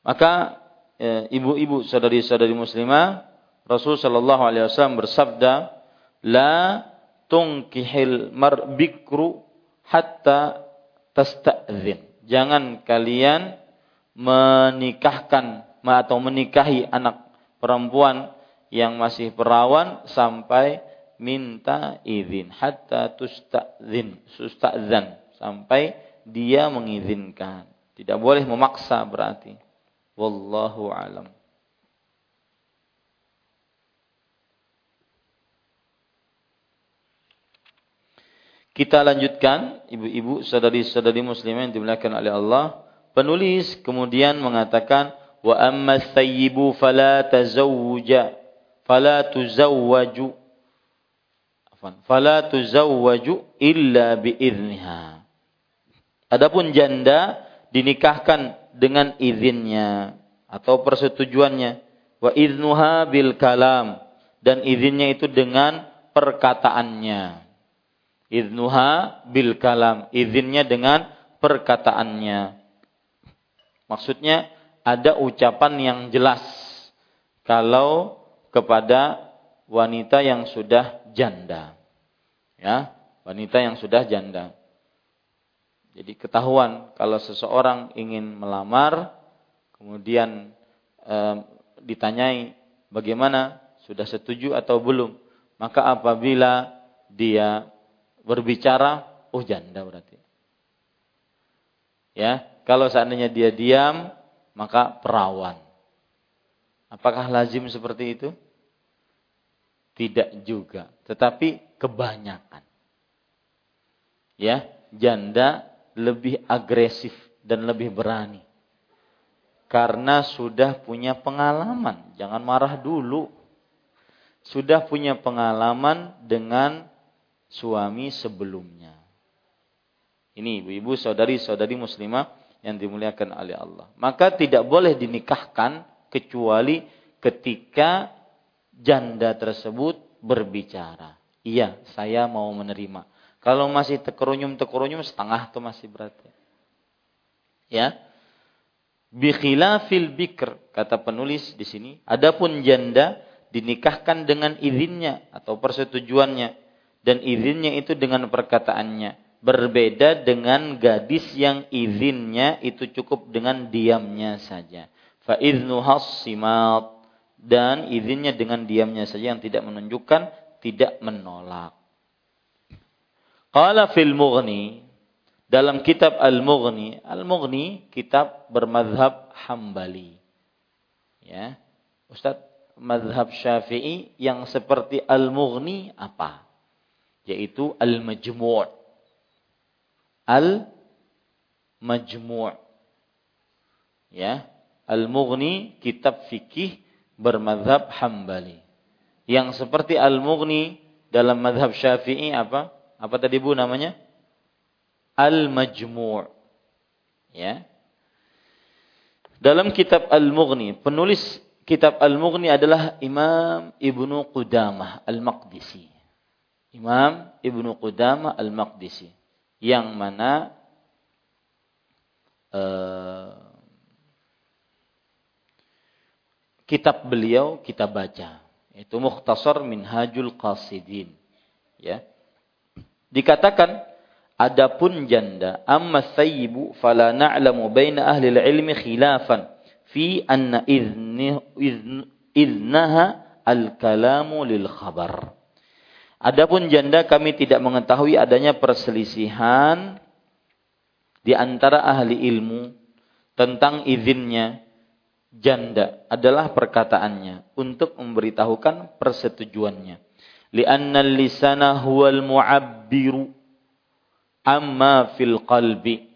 Maka e, ibu-ibu saudari-saudari muslimah, Rasul Shallallahu Alaihi Wasallam bersabda, la tungkihil marbikru hatta tasta'zin. Jangan kalian menikahkan atau menikahi anak perempuan yang masih perawan sampai minta izin. Hatta tustadzin sustadzan sampai dia mengizinkan. Tidak boleh memaksa berarti. Wallahu alam. Kita lanjutkan, ibu-ibu, saudari-saudari muslimah yang dimuliakan oleh Allah. Penulis kemudian mengatakan, wa amma thayyibu fala tazawwaja fala tuzawwaju. Fala tuzawwaju illa biizniha adapun janda dinikahkan dengan izinnya atau persetujuannya. Wa iznuha bil kalam dan izinnya itu dengan perkataannya. Iznuha bil kalam izinnya dengan perkataannya maksudnya ada ucapan yang jelas kalau kepada wanita yang sudah janda. Ya, wanita yang sudah janda. Jadi ketahuan kalau seseorang ingin melamar, kemudian e, ditanyai bagaimana sudah setuju atau belum, maka apabila dia berbicara, oh janda berarti. Ya, kalau seandainya dia diam, maka perawan. Apakah lazim seperti itu? Tidak juga, tetapi kebanyakan. Ya, janda lebih agresif dan lebih berani Karena sudah punya pengalaman. Jangan marah dulu. Sudah punya pengalaman dengan suami sebelumnya. Ini ibu-ibu, saudari-saudari muslimah yang dimuliakan oleh Allah. Maka tidak boleh dinikahkan kecuali ketika janda tersebut berbicara. Iya, saya mau menerima. Kalau masih tekerunyum-tekerunyum setengah itu masih berarti. Ya. Bikhilafil bikr kata penulis di sini, adapun janda dinikahkan dengan izinnya atau persetujuannya dan izinnya itu dengan perkataannya. Berbeda dengan gadis yang izinnya itu cukup dengan diamnya saja. Fa dan izinnya dengan diamnya saja yang tidak menunjukkan tidak menolak. Qala fil Mughni dalam kitab Al-Mughni, Al-Mughni kitab bermadhab Hambali. Ya. Ustaz, madhab Syafi'i yang seperti Al-Mughni apa? Yaitu Al-Majmu'. Al-Majmu'. Ya. Al-Mughni kitab fikih bermadhab Hambali. Yang seperti Al-Mughni dalam madhab Syafi'i apa? Apa tadi Bu namanya? Al-Majmu'. Ya. Dalam kitab Al-Mughni, penulis kitab Al-Mughni adalah Imam Ibnu Qudamah Al-Maqdisi. Imam Ibnu Qudamah Al-Maqdisi yang mana uh, kitab beliau kita baca itu Mukhtasar Minhajul Qasidin ya dikatakan Adapun janda, amma sayyibu fala na'lamu baina ahli ilmi khilafan fi anna idhni, idhnaha al-kalamu lil khabar. Adapun janda kami tidak mengetahui adanya perselisihan di antara ahli ilmu tentang izinnya janda adalah perkataannya untuk memberitahukan persetujuannya. Lianna lisana huwal mu'abbiru amma fil qalbi.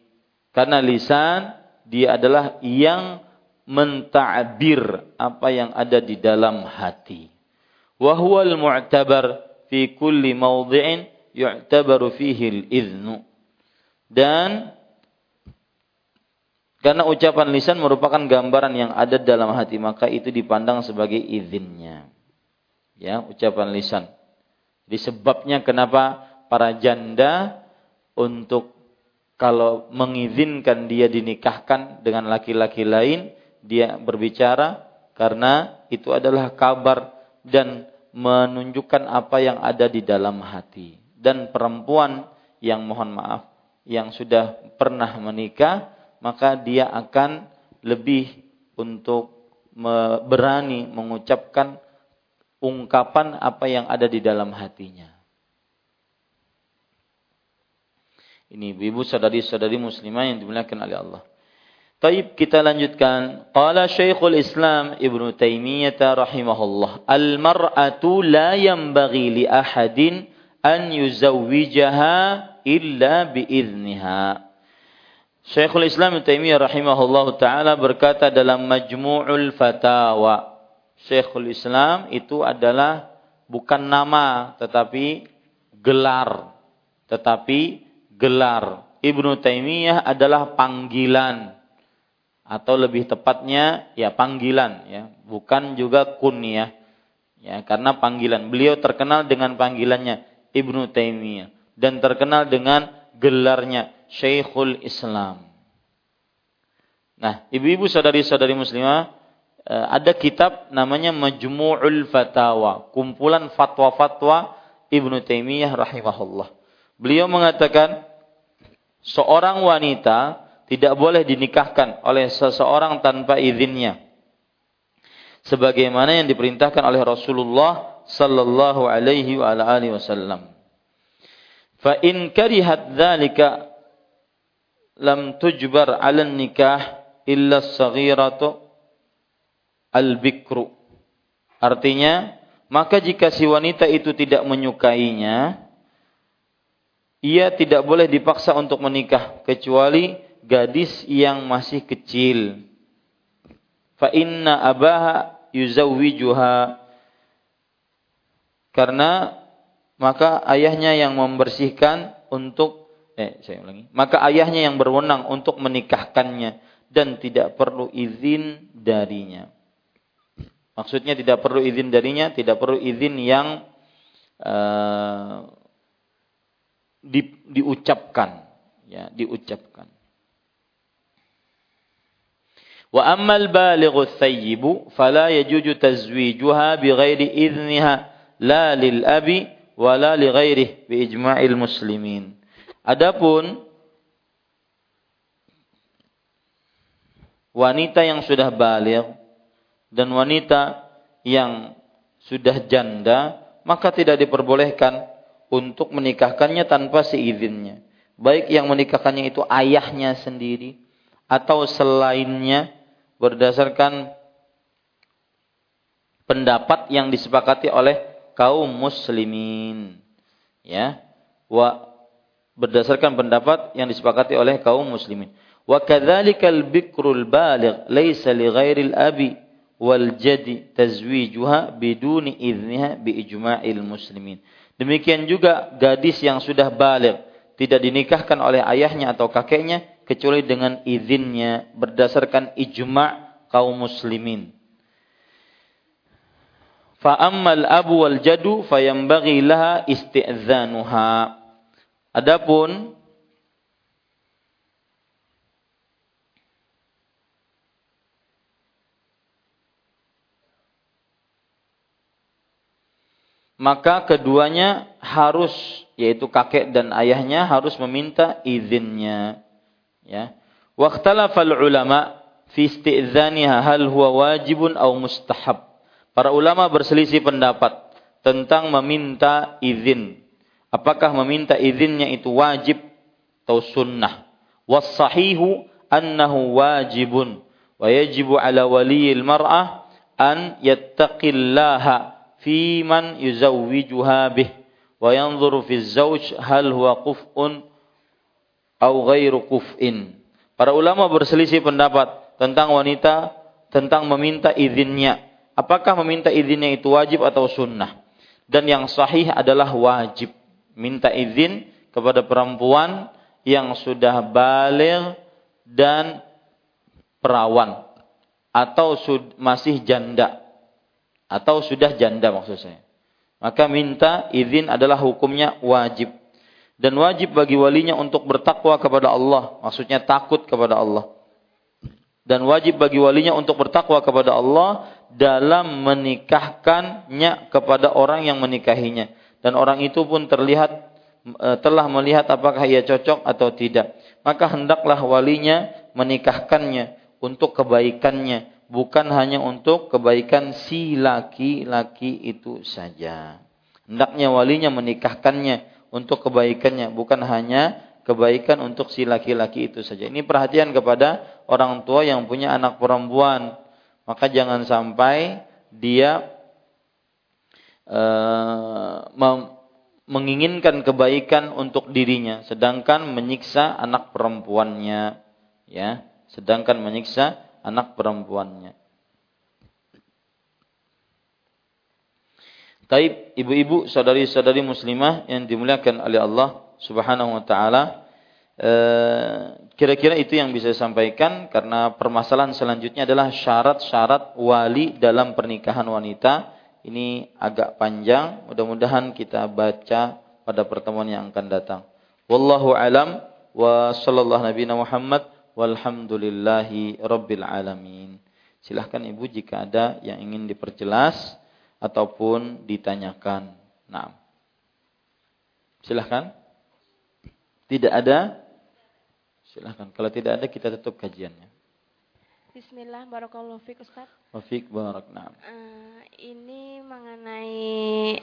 Karena lisan dia adalah yang menta'bir apa yang ada di dalam hati. Wa huwal mu'tabar fi kulli mawdhi'in yu'tabaru fihi al-idhnu. Dan karena ucapan lisan merupakan gambaran yang ada dalam hati, maka itu dipandang sebagai izinnya. Ya, ucapan lisan. Jadi sebabnya kenapa para janda untuk kalau mengizinkan dia dinikahkan dengan laki-laki lain, dia berbicara karena itu adalah kabar dan menunjukkan apa yang ada di dalam hati. Dan perempuan yang mohon maaf, yang sudah pernah menikah, maka dia akan lebih untuk berani mengucapkan ungkapan apa yang ada di dalam hatinya. Ini ibu saudari-saudari muslimah yang dimuliakan oleh Allah. Taib kita lanjutkan. Qala Syekhul Islam Ibnu Taimiyah rahimahullah, "Al-mar'atu la yanbaghi li ahadin an yuzawwijaha illa biizniha." Syekhul Islam Ibnu Taimiyah rahimahullah taala berkata dalam Majmu'ul Fatawa. Syekhul Islam itu adalah bukan nama tetapi gelar, tetapi gelar. Ibnu Taimiyah adalah panggilan atau lebih tepatnya ya panggilan ya, bukan juga kunyah. Ya, karena panggilan. Beliau terkenal dengan panggilannya Ibnu Taimiyah dan terkenal dengan gelarnya Syekhul Islam. Nah, ibu-ibu saudari-saudari muslimah, eh, ada kitab namanya Majmu'ul Fatawa, kumpulan fatwa-fatwa Ibnu Taimiyah rahimahullah. Beliau mengatakan seorang wanita tidak boleh dinikahkan oleh seseorang tanpa izinnya. Sebagaimana yang diperintahkan oleh Rasulullah sallallahu alaihi wa alihi wasallam. Fa in karihat dzalika lam tujbar 'ala nikah illa as-saghiratu al-bikru. Artinya, maka jika si wanita itu tidak menyukainya, ia tidak boleh dipaksa untuk menikah kecuali gadis yang masih kecil. fa inna abaha yuzawwijuha. Karena maka ayahnya yang membersihkan untuk eh saya ulangi maka ayahnya yang berwenang untuk menikahkannya dan tidak perlu izin darinya. Maksudnya tidak perlu izin darinya tidak perlu izin yang uh, di, diucapkan ya diucapkan wa ammal balighu thayyibu fala yajuju tazwijuha bighairi idniha la lil abi wala li ghairih bi ijma'il muslimin. Adapun wanita yang sudah balik dan wanita yang sudah janda maka tidak diperbolehkan untuk menikahkannya tanpa seizinnya. Baik yang menikahkannya itu ayahnya sendiri atau selainnya berdasarkan pendapat yang disepakati oleh kaum muslimin. Ya. Wa berdasarkan pendapat yang disepakati oleh kaum muslimin. Wa kadzalikal bikrul baligh laisa li ghairil abi wal jadi tazwijuha biduni idniha bi ijma'il muslimin. Demikian juga gadis yang sudah balik tidak dinikahkan oleh ayahnya atau kakeknya kecuali dengan izinnya berdasarkan ijma' kaum muslimin. Fa ammal abu wal jadu fayambaghi laha isti'dzanuha. Adapun maka keduanya harus yaitu kakek dan ayahnya harus meminta izinnya ya waqtalafal ulama fi isti'dzaniha hal huwa wajibun aw mustahab Para ulama berselisih pendapat tentang meminta izin. Apakah meminta izinnya itu wajib atau sunnah? Wasahihu annahu wajibun wa yajibu ala waliyil mar'ah an yattaqillaha fi man yuzawwijuha bih wa yanzuru fi zawj hal huwa kuf'un aw ghairu kuf'in. Para ulama berselisih pendapat tentang wanita tentang meminta izinnya Apakah meminta izinnya itu wajib atau sunnah? Dan yang sahih adalah wajib. Minta izin kepada perempuan yang sudah balik dan perawan. Atau masih janda. Atau sudah janda maksud saya. Maka minta izin adalah hukumnya wajib. Dan wajib bagi walinya untuk bertakwa kepada Allah. Maksudnya takut kepada Allah. Dan wajib bagi walinya untuk bertakwa kepada Allah dalam menikahkannya kepada orang yang menikahinya dan orang itu pun terlihat e, telah melihat apakah ia cocok atau tidak maka hendaklah walinya menikahkannya untuk kebaikannya bukan hanya untuk kebaikan si laki-laki itu saja hendaknya walinya menikahkannya untuk kebaikannya bukan hanya kebaikan untuk si laki-laki itu saja. Ini perhatian kepada orang tua yang punya anak perempuan. Maka jangan sampai dia uh, menginginkan kebaikan untuk dirinya sedangkan menyiksa anak perempuannya ya. Sedangkan menyiksa anak perempuannya Taib ibu-ibu saudari-saudari muslimah yang dimuliakan oleh Allah Subhanahu wa taala Eh, kira-kira itu yang bisa saya sampaikan karena permasalahan selanjutnya adalah syarat-syarat wali dalam pernikahan wanita. Ini agak panjang, mudah-mudahan kita baca pada pertemuan yang akan datang. Wallahu alam wa sallallahu nabi Muhammad walhamdulillahi rabbil alamin. Silahkan Ibu jika ada yang ingin diperjelas ataupun ditanyakan. Nah. Silahkan. Tidak ada? Silahkan. Kalau tidak ada kita tutup kajiannya. Bismillah, barakallahu fiik Ustaz. Wafik barak. Nah. Uh, ini mengenai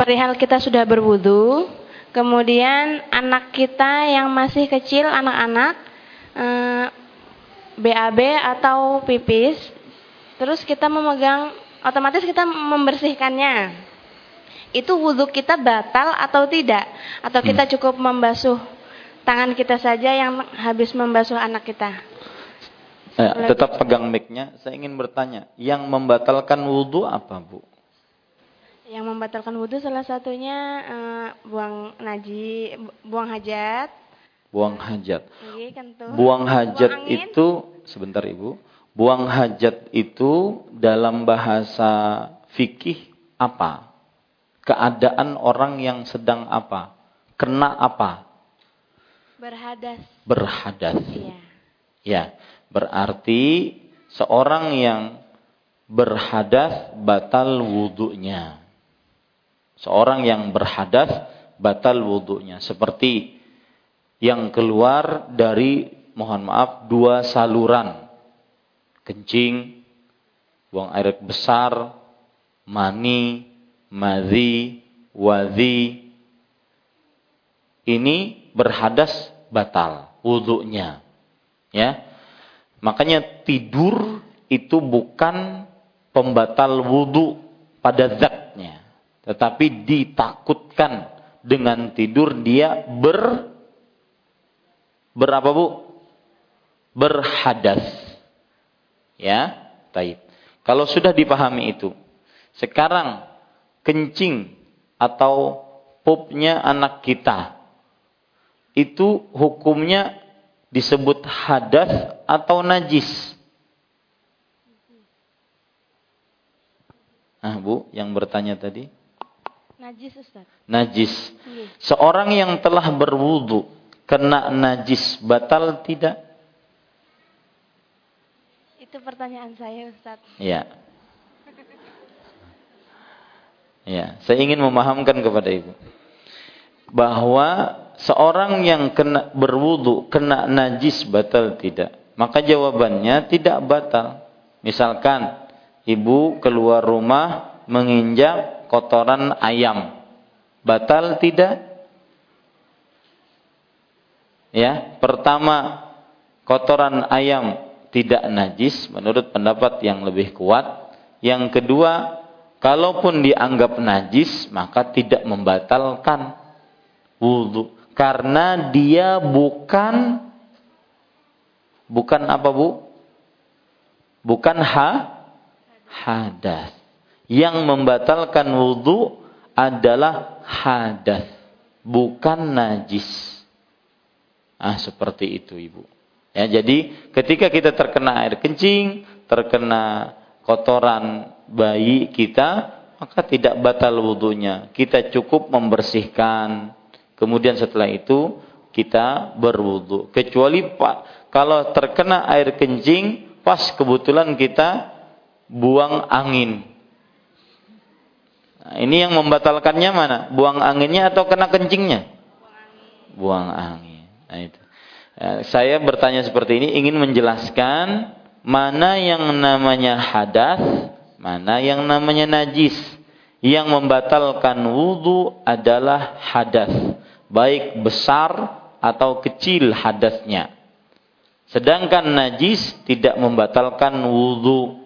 perihal kita sudah berwudu, kemudian anak kita yang masih kecil, anak-anak uh, eh, BAB atau pipis, terus kita memegang, otomatis kita membersihkannya. Itu wudhu kita batal atau tidak? Atau kita hmm. cukup membasuh tangan kita saja yang habis membasuh anak kita. Eh, tetap pegang mic-nya. Saya ingin bertanya, yang membatalkan wudhu apa, Bu? Yang membatalkan wudhu salah satunya uh, buang naji, buang hajat. Buang hajat. Iya, buang hajat buang itu sebentar Ibu. Buang hajat itu dalam bahasa fikih apa? Keadaan orang yang sedang apa? Kena apa? Berhadas. Berhadas. Iya. Ya, berarti seorang yang berhadas batal wudhunya. Seorang yang berhadas batal wudhunya. Seperti yang keluar dari, mohon maaf, dua saluran. Kencing, buang air besar, mani, madhi, wadhi. Ini berhadas batal wudhunya. Ya. Makanya tidur itu bukan pembatal wudhu pada zatnya tetapi ditakutkan dengan tidur dia ber berapa Bu? Berhadas. Ya, taib. Kalau sudah dipahami itu, sekarang kencing atau pupnya anak kita itu hukumnya disebut hadas atau najis. Ah, Bu, yang bertanya tadi. Najis Ustaz. Najis. Iya. Seorang yang telah berwudu kena najis batal tidak? Itu pertanyaan saya Ustaz. Iya. Ya, saya ingin memahamkan kepada Ibu bahwa seorang yang kena berwudu kena najis batal tidak? Maka jawabannya tidak batal. Misalkan ibu keluar rumah menginjak kotoran ayam. Batal tidak? Ya, pertama kotoran ayam tidak najis menurut pendapat yang lebih kuat. Yang kedua, kalaupun dianggap najis maka tidak membatalkan wudhu karena dia bukan bukan apa bu? Bukan ha hadas. Yang membatalkan wudhu adalah hadas, bukan najis. Ah, seperti itu ibu. Ya, jadi ketika kita terkena air kencing, terkena kotoran bayi kita, maka tidak batal wudhunya. Kita cukup membersihkan. Kemudian setelah itu kita berwudhu. Kecuali pak, kalau terkena air kencing, pas kebetulan kita buang angin. Nah, ini yang membatalkannya mana? Buang anginnya atau kena kencingnya? Buang angin. Nah, itu. Ya, saya bertanya seperti ini ingin menjelaskan mana yang namanya hadas, mana yang namanya najis. Yang membatalkan wudhu adalah hadas, baik besar atau kecil hadasnya. Sedangkan najis tidak membatalkan wudhu.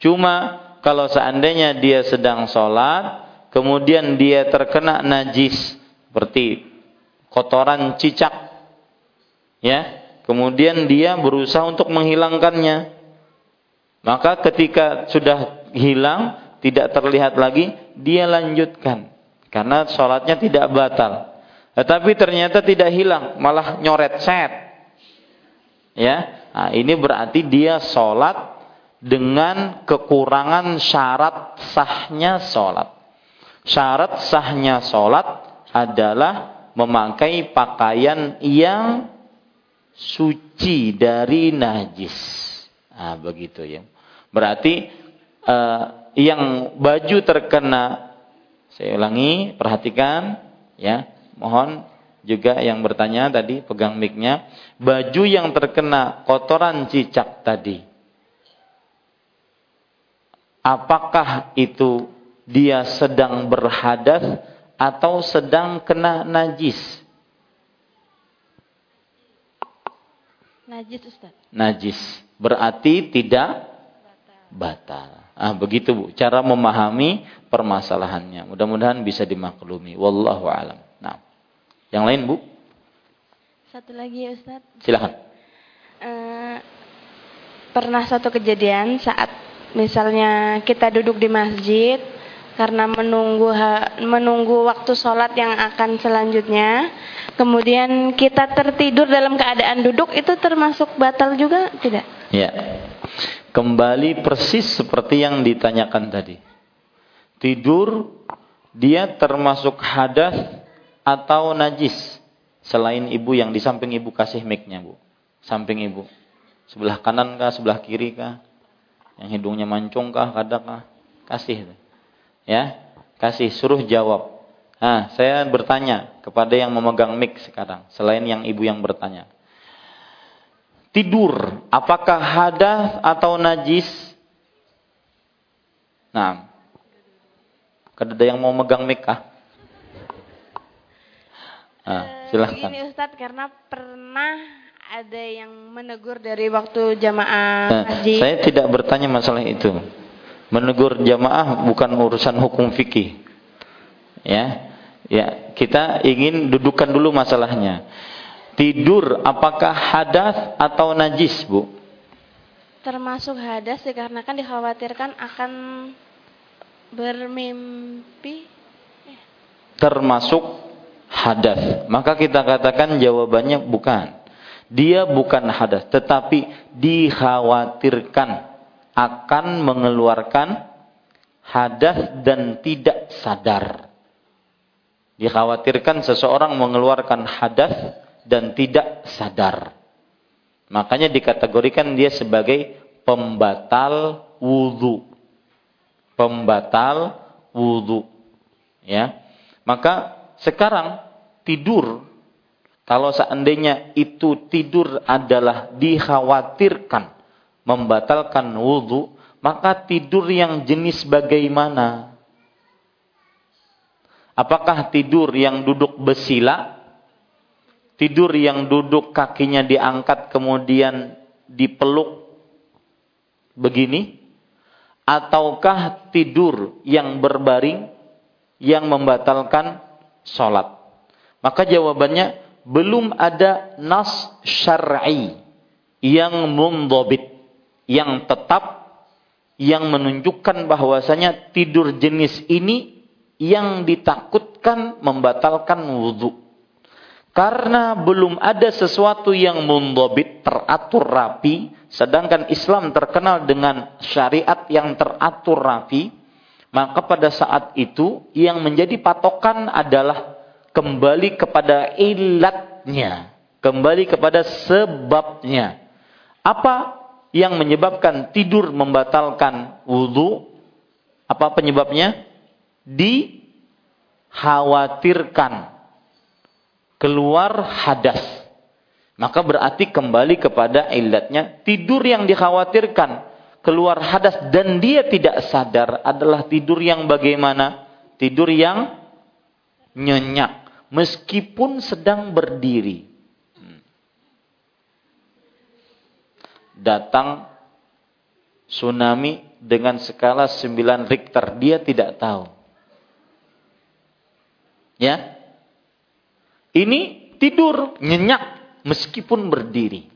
Cuma kalau seandainya dia sedang sholat, kemudian dia terkena najis seperti kotoran cicak, ya, kemudian dia berusaha untuk menghilangkannya, maka ketika sudah hilang, tidak terlihat lagi, dia lanjutkan karena sholatnya tidak batal. Tetapi ternyata tidak hilang, malah nyoret set. Ya, nah, ini berarti dia sholat dengan kekurangan syarat sahnya sholat. Syarat sahnya sholat adalah memakai pakaian yang suci dari najis. Nah, begitu ya. Berarti uh, yang baju terkena, saya ulangi, perhatikan ya, mohon juga yang bertanya tadi pegang micnya, baju yang terkena kotoran cicak tadi apakah itu dia sedang berhadas atau sedang kena najis? Najis Ustaz. Najis. Berarti tidak batal. Ah, begitu Bu, cara memahami permasalahannya. Mudah-mudahan bisa dimaklumi. Wallahu alam. Nah. Yang lain, Bu? Satu lagi ya Ustaz. Silakan. Uh, pernah satu kejadian saat misalnya kita duduk di masjid karena menunggu menunggu waktu sholat yang akan selanjutnya kemudian kita tertidur dalam keadaan duduk itu termasuk batal juga tidak? Ya. Kembali persis seperti yang ditanyakan tadi. Tidur dia termasuk hadas atau najis selain ibu yang di samping ibu kasih mic-nya, Bu. Samping ibu. Sebelah kanan kah, sebelah kiri kah? Yang hidungnya mancung kah, kada kah? Kasih. Ya. Kasih suruh jawab. Nah, saya bertanya kepada yang memegang mic sekarang, selain yang ibu yang bertanya. Tidur, apakah hadas atau najis? Nah, ada yang mau megang mic kah? Nah, silahkan. Begini Ustadz, karena pernah ada yang menegur dari waktu jamaah nah, haji. Saya tidak bertanya masalah itu. Menegur jamaah bukan urusan hukum fikih. Ya, Ya, kita ingin dudukan dulu masalahnya. Tidur apakah hadas atau najis, Bu? Termasuk hadas dikarenakan dikhawatirkan akan bermimpi. Termasuk hadas. Maka kita katakan jawabannya bukan. Dia bukan hadas, tetapi dikhawatirkan akan mengeluarkan hadas dan tidak sadar. Dikhawatirkan seseorang mengeluarkan hadas dan tidak sadar. Makanya dikategorikan dia sebagai pembatal wudhu. Pembatal wudhu. Ya. Maka sekarang tidur, kalau seandainya itu tidur adalah dikhawatirkan membatalkan wudhu, maka tidur yang jenis bagaimana? Apakah tidur yang duduk besila? Tidur yang duduk kakinya diangkat kemudian dipeluk begini? Ataukah tidur yang berbaring yang membatalkan sholat? Maka jawabannya belum ada nas syar'i yang mundobit, yang tetap yang menunjukkan bahwasanya tidur jenis ini yang ditakutkan membatalkan wudhu. Karena belum ada sesuatu yang mundobit, teratur rapi, sedangkan Islam terkenal dengan syariat yang teratur rapi, maka pada saat itu yang menjadi patokan adalah kembali kepada ilatnya, kembali kepada sebabnya. Apa yang menyebabkan tidur membatalkan wudhu? Apa penyebabnya? Dikhawatirkan keluar hadas. Maka berarti kembali kepada ilatnya tidur yang dikhawatirkan keluar hadas dan dia tidak sadar adalah tidur yang bagaimana? Tidur yang nyenyak meskipun sedang berdiri. Datang tsunami dengan skala 9 Richter, dia tidak tahu. Ya. Ini tidur nyenyak meskipun berdiri.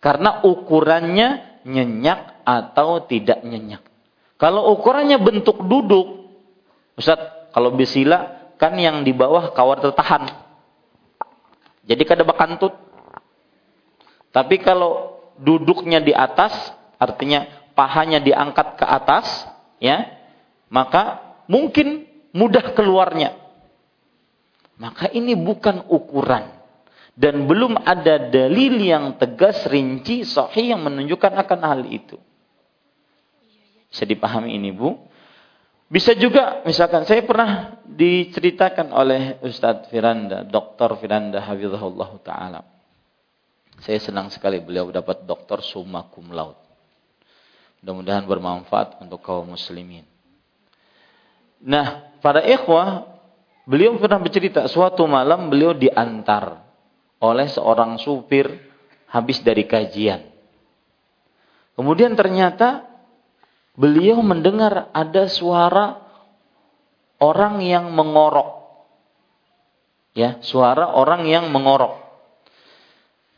Karena ukurannya nyenyak atau tidak nyenyak. Kalau ukurannya bentuk duduk, Ustaz, kalau besila kan yang di bawah kawat tertahan. Jadi kada bakantut. Tapi kalau duduknya di atas, artinya pahanya diangkat ke atas, ya, maka mungkin mudah keluarnya. Maka ini bukan ukuran. Dan belum ada dalil yang tegas, rinci, sahih yang menunjukkan akan hal itu. Bisa dipahami ini Bu? Bisa juga, misalkan saya pernah diceritakan oleh Ustadz Firanda, Dr. Firanda Hafizahullah Ta'ala. Saya senang sekali beliau dapat doktor summa cum laude. Mudah-mudahan bermanfaat untuk kaum muslimin. Nah, para ikhwah Beliau pernah bercerita, suatu malam beliau diantar oleh seorang supir habis dari kajian. Kemudian ternyata beliau mendengar ada suara orang yang mengorok. Ya, suara orang yang mengorok.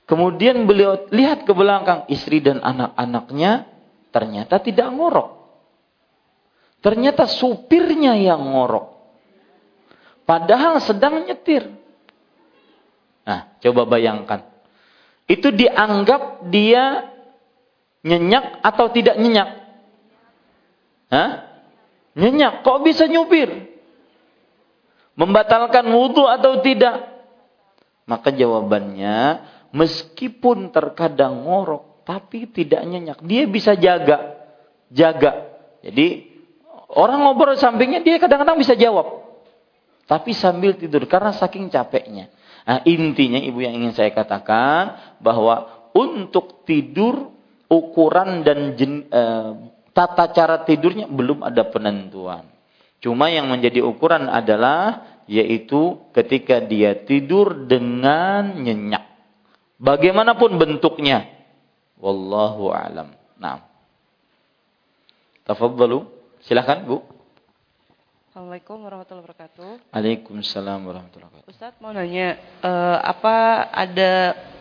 Kemudian beliau lihat ke belakang, istri dan anak-anaknya ternyata tidak ngorok. Ternyata supirnya yang ngorok. Padahal sedang nyetir. Nah, coba bayangkan. Itu dianggap dia nyenyak atau tidak nyenyak? Hah? Nyenyak. Kok bisa nyupir? Membatalkan wudhu atau tidak? Maka jawabannya, meskipun terkadang ngorok, tapi tidak nyenyak. Dia bisa jaga. Jaga. Jadi, orang ngobrol sampingnya, dia kadang-kadang bisa jawab. Tapi sambil tidur, karena saking capeknya. Nah, intinya ibu yang ingin saya katakan, bahwa untuk tidur, ukuran dan jen, eh, tata cara tidurnya belum ada penentuan. Cuma yang menjadi ukuran adalah yaitu ketika dia tidur dengan nyenyak. Bagaimanapun bentuknya. Wallahu alam. Nah. Tafadhalu. Silakan, Bu. Assalamualaikum warahmatullahi wabarakatuh. Waalaikumsalam warahmatullahi wabarakatuh. Ustaz mau nanya, uh, apa ada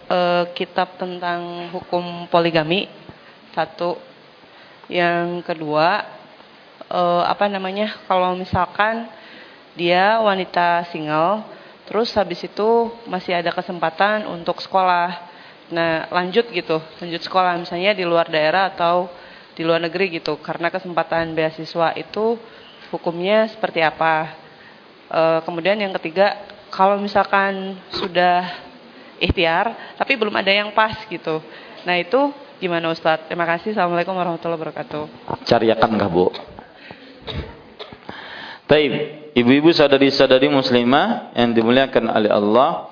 uh, kitab tentang hukum poligami? Satu. Yang kedua, uh, apa namanya? Kalau misalkan dia wanita single, terus habis itu masih ada kesempatan untuk sekolah. Nah, lanjut gitu, lanjut sekolah misalnya di luar daerah atau di luar negeri gitu. Karena kesempatan beasiswa itu hukumnya seperti apa. E, kemudian yang ketiga, kalau misalkan sudah ikhtiar tapi belum ada yang pas gitu. Nah, itu gimana Ustadz? Terima kasih. Assalamualaikum warahmatullahi wabarakatuh. Cariakan nggak Bu? Taib, ibu-ibu sadari-sadari muslimah yang dimuliakan oleh Allah,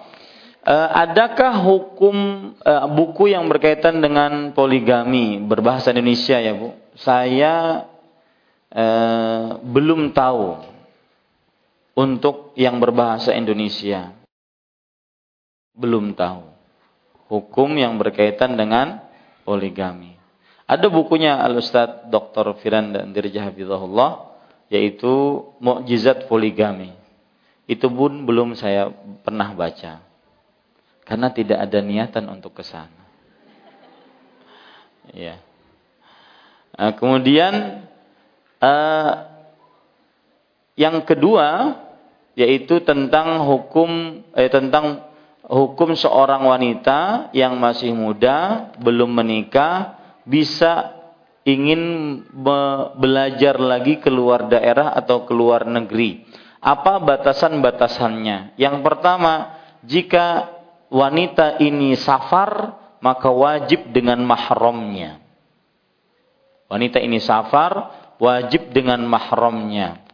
uh, adakah hukum uh, buku yang berkaitan dengan poligami berbahasa Indonesia ya Bu? Saya uh, belum tahu untuk yang berbahasa Indonesia. Belum tahu hukum yang berkaitan dengan poligami. Ada bukunya Al-Ustaz Dr. Firan dan Dirja Hafizahullah yaitu mukjizat poligami. Itu pun belum saya pernah baca. Karena tidak ada niatan untuk ke sana. Ya. Nah, kemudian uh, yang kedua yaitu tentang hukum eh, tentang hukum seorang wanita yang masih muda belum menikah bisa ingin belajar lagi keluar daerah atau keluar negeri. Apa batasan-batasannya? Yang pertama, jika wanita ini safar, maka wajib dengan mahramnya. Wanita ini safar, wajib dengan mahramnya.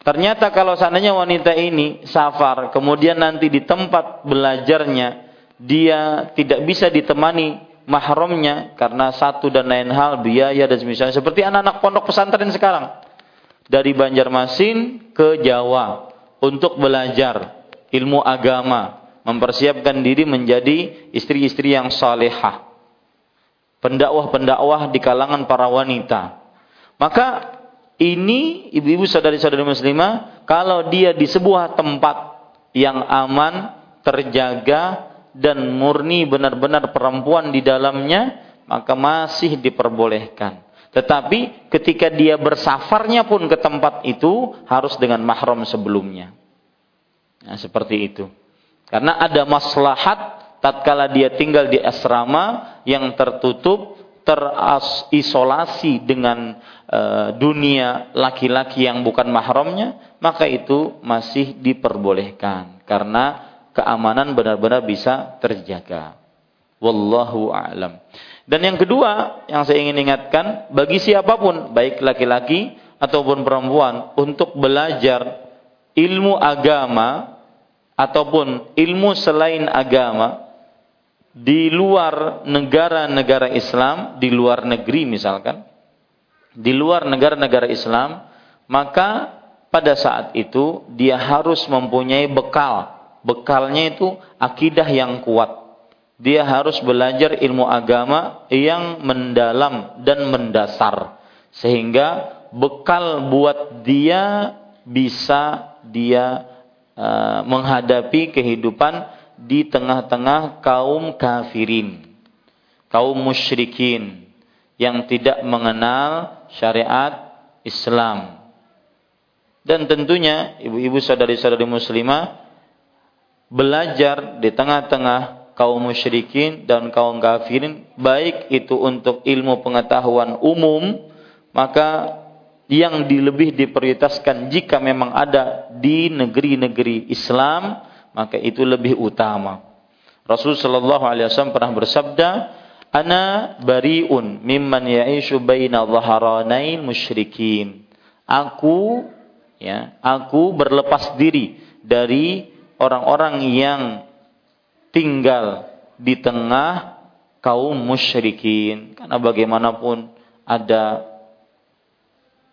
Ternyata kalau seandainya wanita ini safar, kemudian nanti di tempat belajarnya, dia tidak bisa ditemani mahramnya karena satu dan lain hal biaya dan misalnya seperti anak-anak pondok pesantren sekarang. Dari Banjarmasin ke Jawa untuk belajar ilmu agama mempersiapkan diri menjadi istri-istri yang salehah. Pendakwah-pendakwah di kalangan para wanita maka ini ibu-ibu saudari-saudari muslimah kalau dia di sebuah tempat yang aman terjaga dan murni benar-benar perempuan di dalamnya, maka masih diperbolehkan. Tetapi ketika dia bersafarnya pun ke tempat itu harus dengan mahram sebelumnya. Nah, seperti itu. Karena ada maslahat tatkala dia tinggal di asrama yang tertutup, terisolasi dengan uh, dunia laki-laki yang bukan mahramnya, maka itu masih diperbolehkan. Karena keamanan benar-benar bisa terjaga. Wallahu a'lam. Dan yang kedua yang saya ingin ingatkan bagi siapa pun baik laki-laki ataupun perempuan untuk belajar ilmu agama ataupun ilmu selain agama di luar negara-negara Islam, di luar negeri misalkan, di luar negara-negara Islam, maka pada saat itu dia harus mempunyai bekal bekalnya itu akidah yang kuat. Dia harus belajar ilmu agama yang mendalam dan mendasar sehingga bekal buat dia bisa dia uh, menghadapi kehidupan di tengah-tengah kaum kafirin, kaum musyrikin yang tidak mengenal syariat Islam. Dan tentunya ibu-ibu saudari-saudari muslimah belajar di tengah-tengah kaum musyrikin dan kaum kafirin baik itu untuk ilmu pengetahuan umum maka yang lebih diprioritaskan jika memang ada di negeri-negeri Islam maka itu lebih utama. Rasul sallallahu alaihi wasallam pernah bersabda, "Ana bariun mimman ya'ishu baina dhahranain musyrikin." Aku ya, aku berlepas diri dari orang-orang yang tinggal di tengah kaum musyrikin karena bagaimanapun ada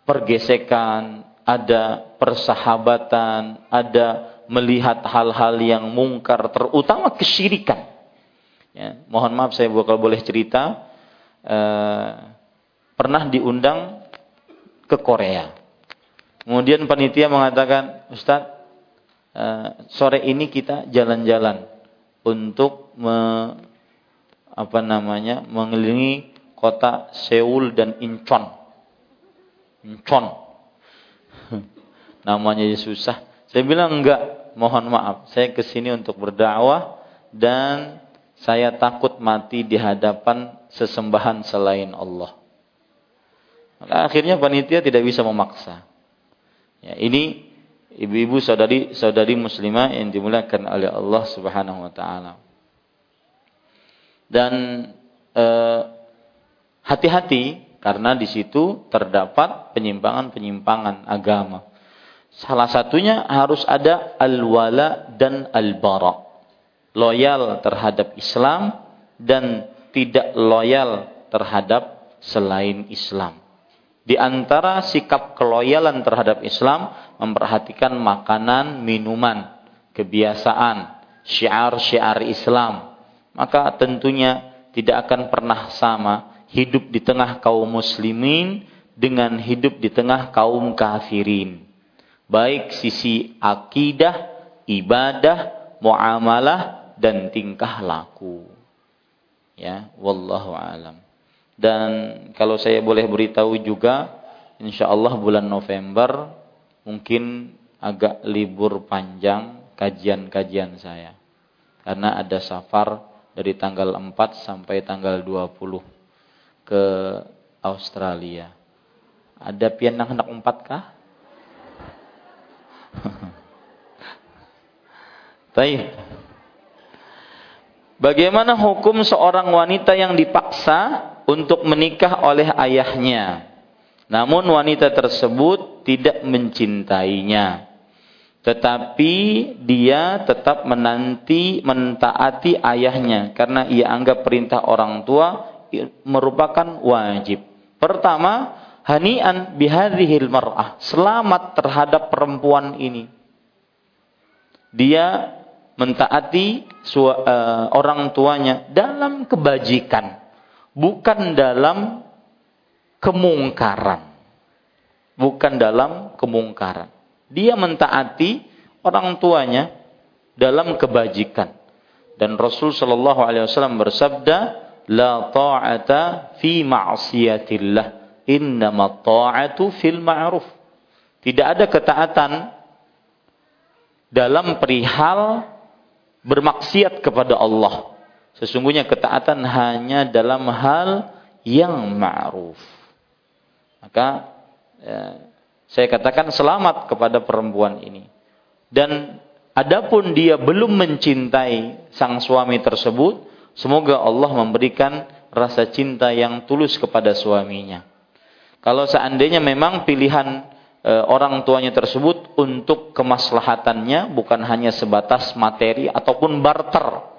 pergesekan, ada persahabatan, ada melihat hal-hal yang mungkar, terutama kesyirikan. Ya, mohon maaf saya kalau boleh cerita, eh, pernah diundang ke Korea. Kemudian panitia mengatakan, Ustadz, eh, sore ini kita jalan-jalan untuk me, apa namanya mengelilingi kota Seoul dan Incheon. Incheon. Namanya susah. Saya bilang enggak, mohon maaf. Saya ke sini untuk berdakwah dan saya takut mati di hadapan sesembahan selain Allah. Maka akhirnya panitia tidak bisa memaksa. Ya, ini ibu-ibu saudari saudari muslimah yang dimuliakan oleh Allah Subhanahu wa taala. Dan eh, hati-hati karena di situ terdapat penyimpangan-penyimpangan agama. Salah satunya harus ada al-wala dan al-bara. Loyal terhadap Islam dan tidak loyal terhadap selain Islam. Di antara sikap keloyalan terhadap Islam memperhatikan makanan, minuman, kebiasaan, syiar-syiar Islam. Maka tentunya tidak akan pernah sama hidup di tengah kaum muslimin dengan hidup di tengah kaum kafirin baik sisi akidah, ibadah, muamalah dan tingkah laku. Ya, wallahu alam. Dan kalau saya boleh beritahu juga, insya Allah bulan November mungkin agak libur panjang kajian-kajian saya. Karena ada safar dari tanggal 4 sampai tanggal 20 ke Australia. Ada pian anak empat kah? Baik. Bagaimana hukum seorang wanita yang dipaksa untuk menikah oleh ayahnya? Namun wanita tersebut tidak mencintainya. Tetapi dia tetap menanti mentaati ayahnya karena ia anggap perintah orang tua merupakan wajib. Pertama, hanian bihadhil mar'ah. Selamat terhadap perempuan ini. Dia mentaati uh, orang tuanya dalam kebajikan, bukan dalam kemungkaran. Bukan dalam kemungkaran. Dia mentaati orang tuanya dalam kebajikan. Dan Rasul Shallallahu Alaihi Wasallam bersabda, لا ta'ata fi ma'siyatillah Innama ta'atu fil ma'ruf. Tidak ada ketaatan dalam perihal bermaksiat kepada Allah. Sesungguhnya ketaatan hanya dalam hal yang ma'ruf. Maka ya, saya katakan selamat kepada perempuan ini. Dan adapun dia belum mencintai sang suami tersebut, semoga Allah memberikan rasa cinta yang tulus kepada suaminya. Kalau seandainya memang pilihan e, orang tuanya tersebut untuk kemaslahatannya bukan hanya sebatas materi ataupun barter.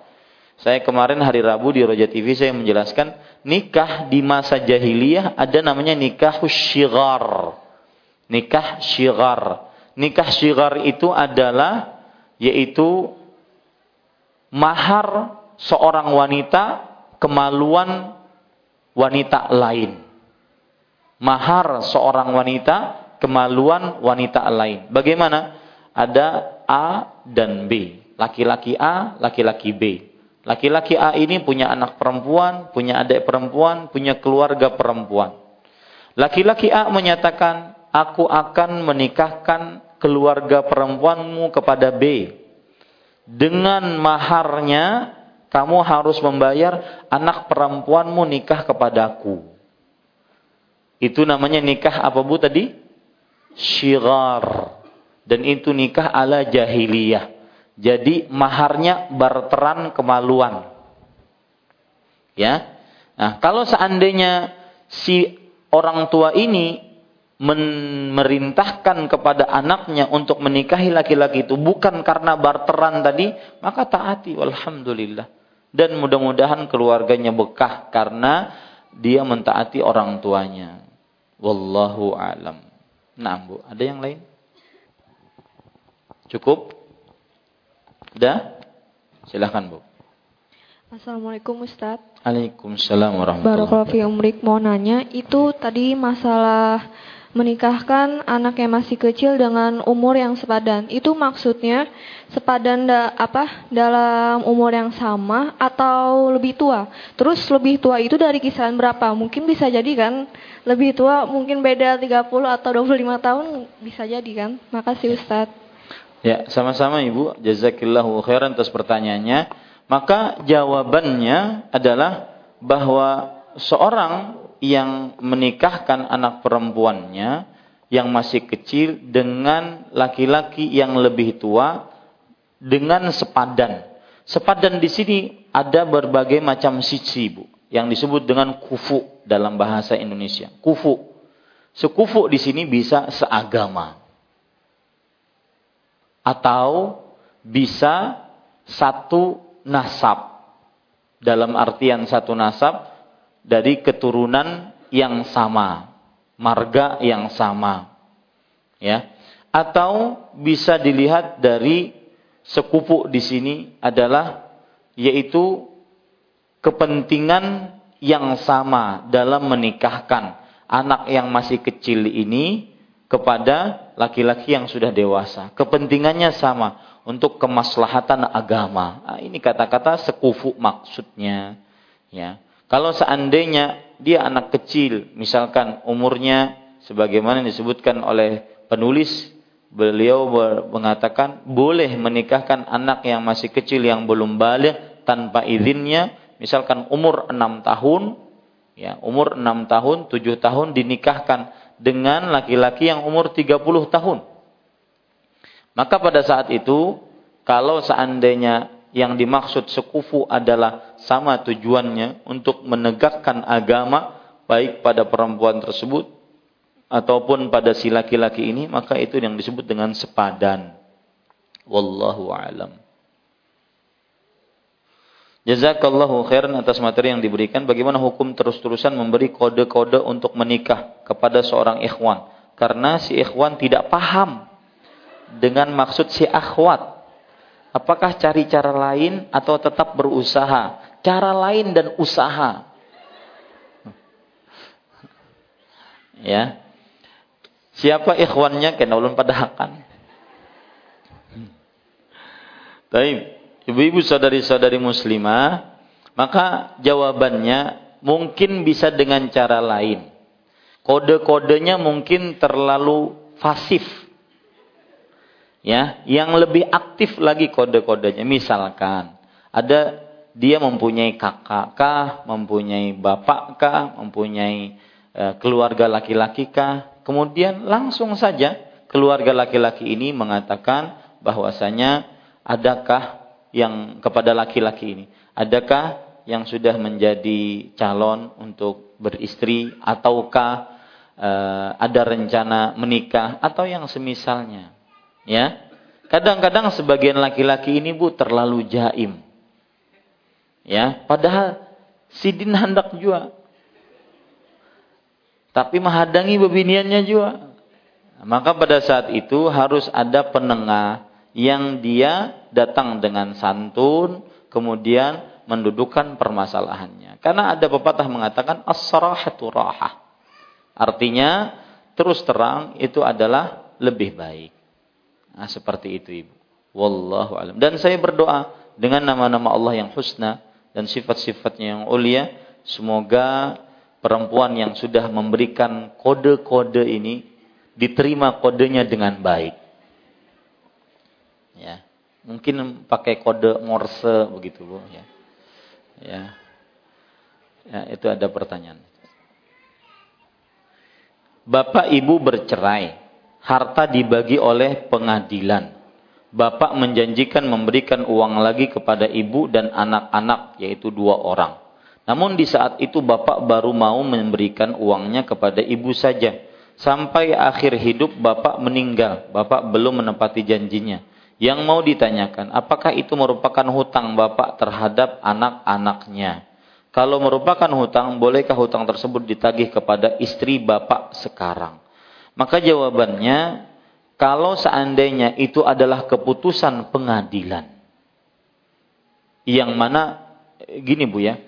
Saya kemarin hari Rabu di Roja TV saya menjelaskan nikah di masa jahiliyah ada namanya nikah syigar. Nikah syigar. Nikah syigar itu adalah yaitu mahar seorang wanita kemaluan wanita lain mahar seorang wanita kemaluan wanita lain. Bagaimana? Ada A dan B. laki-laki A, laki-laki B. Laki-laki A ini punya anak perempuan, punya adik perempuan, punya keluarga perempuan. Laki-laki A menyatakan, aku akan menikahkan keluarga perempuanmu kepada B. Dengan maharnya, kamu harus membayar anak perempuanmu nikah kepadaku. Itu namanya nikah apa bu tadi? Syigar. Dan itu nikah ala jahiliyah. Jadi maharnya barteran kemaluan. Ya. Nah, kalau seandainya si orang tua ini memerintahkan kepada anaknya untuk menikahi laki-laki itu bukan karena barteran tadi, maka taati walhamdulillah. Dan mudah-mudahan keluarganya bekah karena dia mentaati orang tuanya. Wallahu alam. Nah, Bu, ada yang lain? Cukup? Sudah? Silahkan Bu. Assalamualaikum Ustaz. Waalaikumsalam warahmatullahi wabarakatuh. Mau nanya, itu tadi masalah menikahkan anak yang masih kecil dengan umur yang sepadan. Itu maksudnya sepadan da, apa dalam umur yang sama atau lebih tua. Terus lebih tua itu dari kisaran berapa? Mungkin bisa jadi kan lebih tua mungkin beda 30 atau 25 tahun bisa jadi kan. Makasih Ustadz. Ya, sama-sama Ibu. Jazakillahu khairan atas pertanyaannya. Maka jawabannya adalah bahwa seorang yang menikahkan anak perempuannya yang masih kecil dengan laki-laki yang lebih tua dengan sepadan. Sepadan di sini ada berbagai macam sisi, Bu, yang disebut dengan kufu dalam bahasa Indonesia. Kufu. Sekufu di sini bisa seagama atau bisa satu nasab. Dalam artian satu nasab dari keturunan yang sama, marga yang sama. Ya. Atau bisa dilihat dari sekupu di sini adalah yaitu kepentingan yang sama dalam menikahkan anak yang masih kecil ini kepada laki-laki yang sudah dewasa. Kepentingannya sama untuk kemaslahatan agama. Nah, ini kata-kata sekufu maksudnya. Ya. Kalau seandainya dia anak kecil, misalkan umurnya sebagaimana disebutkan oleh penulis, beliau mengatakan boleh menikahkan anak yang masih kecil yang belum balik tanpa izinnya, misalkan umur 6 tahun, ya, umur 6 tahun, 7 tahun dinikahkan dengan laki-laki yang umur 30 tahun. Maka pada saat itu, kalau seandainya yang dimaksud sekufu adalah sama tujuannya untuk menegakkan agama, baik pada perempuan tersebut, ataupun pada si laki-laki ini, maka itu yang disebut dengan sepadan. Wallahu a'lam. Jazakallahu khairan atas materi yang diberikan. Bagaimana hukum terus-terusan memberi kode-kode untuk menikah kepada seorang ikhwan. Karena si ikhwan tidak paham dengan maksud si akhwat. Apakah cari cara lain atau tetap berusaha? Cara lain dan usaha. Ya. Siapa ikhwannya kena ulun padahakan. Baik. Ibu-ibu saudari-saudari muslimah, maka jawabannya mungkin bisa dengan cara lain. Kode-kodenya mungkin terlalu pasif. Ya, yang lebih aktif lagi kode-kodenya. Misalkan ada dia mempunyai kakak kah, mempunyai bapak kah, mempunyai e, keluarga laki-laki kah. Kemudian langsung saja keluarga laki-laki ini mengatakan bahwasanya adakah yang kepada laki-laki ini? Adakah yang sudah menjadi calon untuk beristri ataukah uh, ada rencana menikah atau yang semisalnya? Ya. Kadang-kadang sebagian laki-laki ini Bu terlalu jaim. Ya, padahal sidin hendak juga. Tapi menghadangi bebiniannya juga. Maka pada saat itu harus ada penengah yang dia datang dengan santun, kemudian mendudukkan permasalahannya. Karena ada pepatah mengatakan as-sarahatu rahah. Artinya terus terang itu adalah lebih baik. Nah, seperti itu Ibu. Wallahu alam. Dan saya berdoa dengan nama-nama Allah yang husna dan sifat-sifatnya yang ulia, semoga perempuan yang sudah memberikan kode-kode ini diterima kodenya dengan baik. Ya. Mungkin pakai kode Morse begitu, Bu, ya. Ya. Ya, itu ada pertanyaan. Bapak ibu bercerai, harta dibagi oleh pengadilan Bapak menjanjikan memberikan uang lagi kepada ibu dan anak-anak, yaitu dua orang. Namun di saat itu bapak baru mau memberikan uangnya kepada ibu saja. Sampai akhir hidup bapak meninggal, bapak belum menepati janjinya. Yang mau ditanyakan, apakah itu merupakan hutang bapak terhadap anak-anaknya? Kalau merupakan hutang, bolehkah hutang tersebut ditagih kepada istri bapak sekarang? Maka jawabannya, kalau seandainya itu adalah keputusan pengadilan. Yang mana gini Bu ya.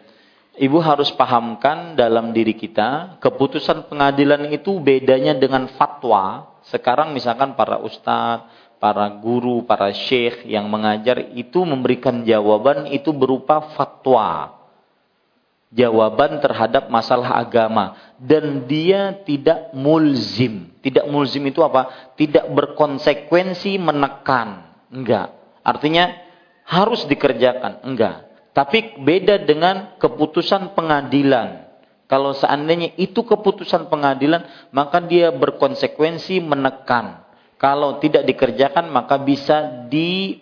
Ibu harus pahamkan dalam diri kita, keputusan pengadilan itu bedanya dengan fatwa. Sekarang misalkan para ustadz, para guru, para syekh yang mengajar itu memberikan jawaban itu berupa fatwa jawaban terhadap masalah agama dan dia tidak mulzim. Tidak mulzim itu apa? Tidak berkonsekuensi menekan. Enggak. Artinya harus dikerjakan. Enggak. Tapi beda dengan keputusan pengadilan. Kalau seandainya itu keputusan pengadilan, maka dia berkonsekuensi menekan. Kalau tidak dikerjakan, maka bisa di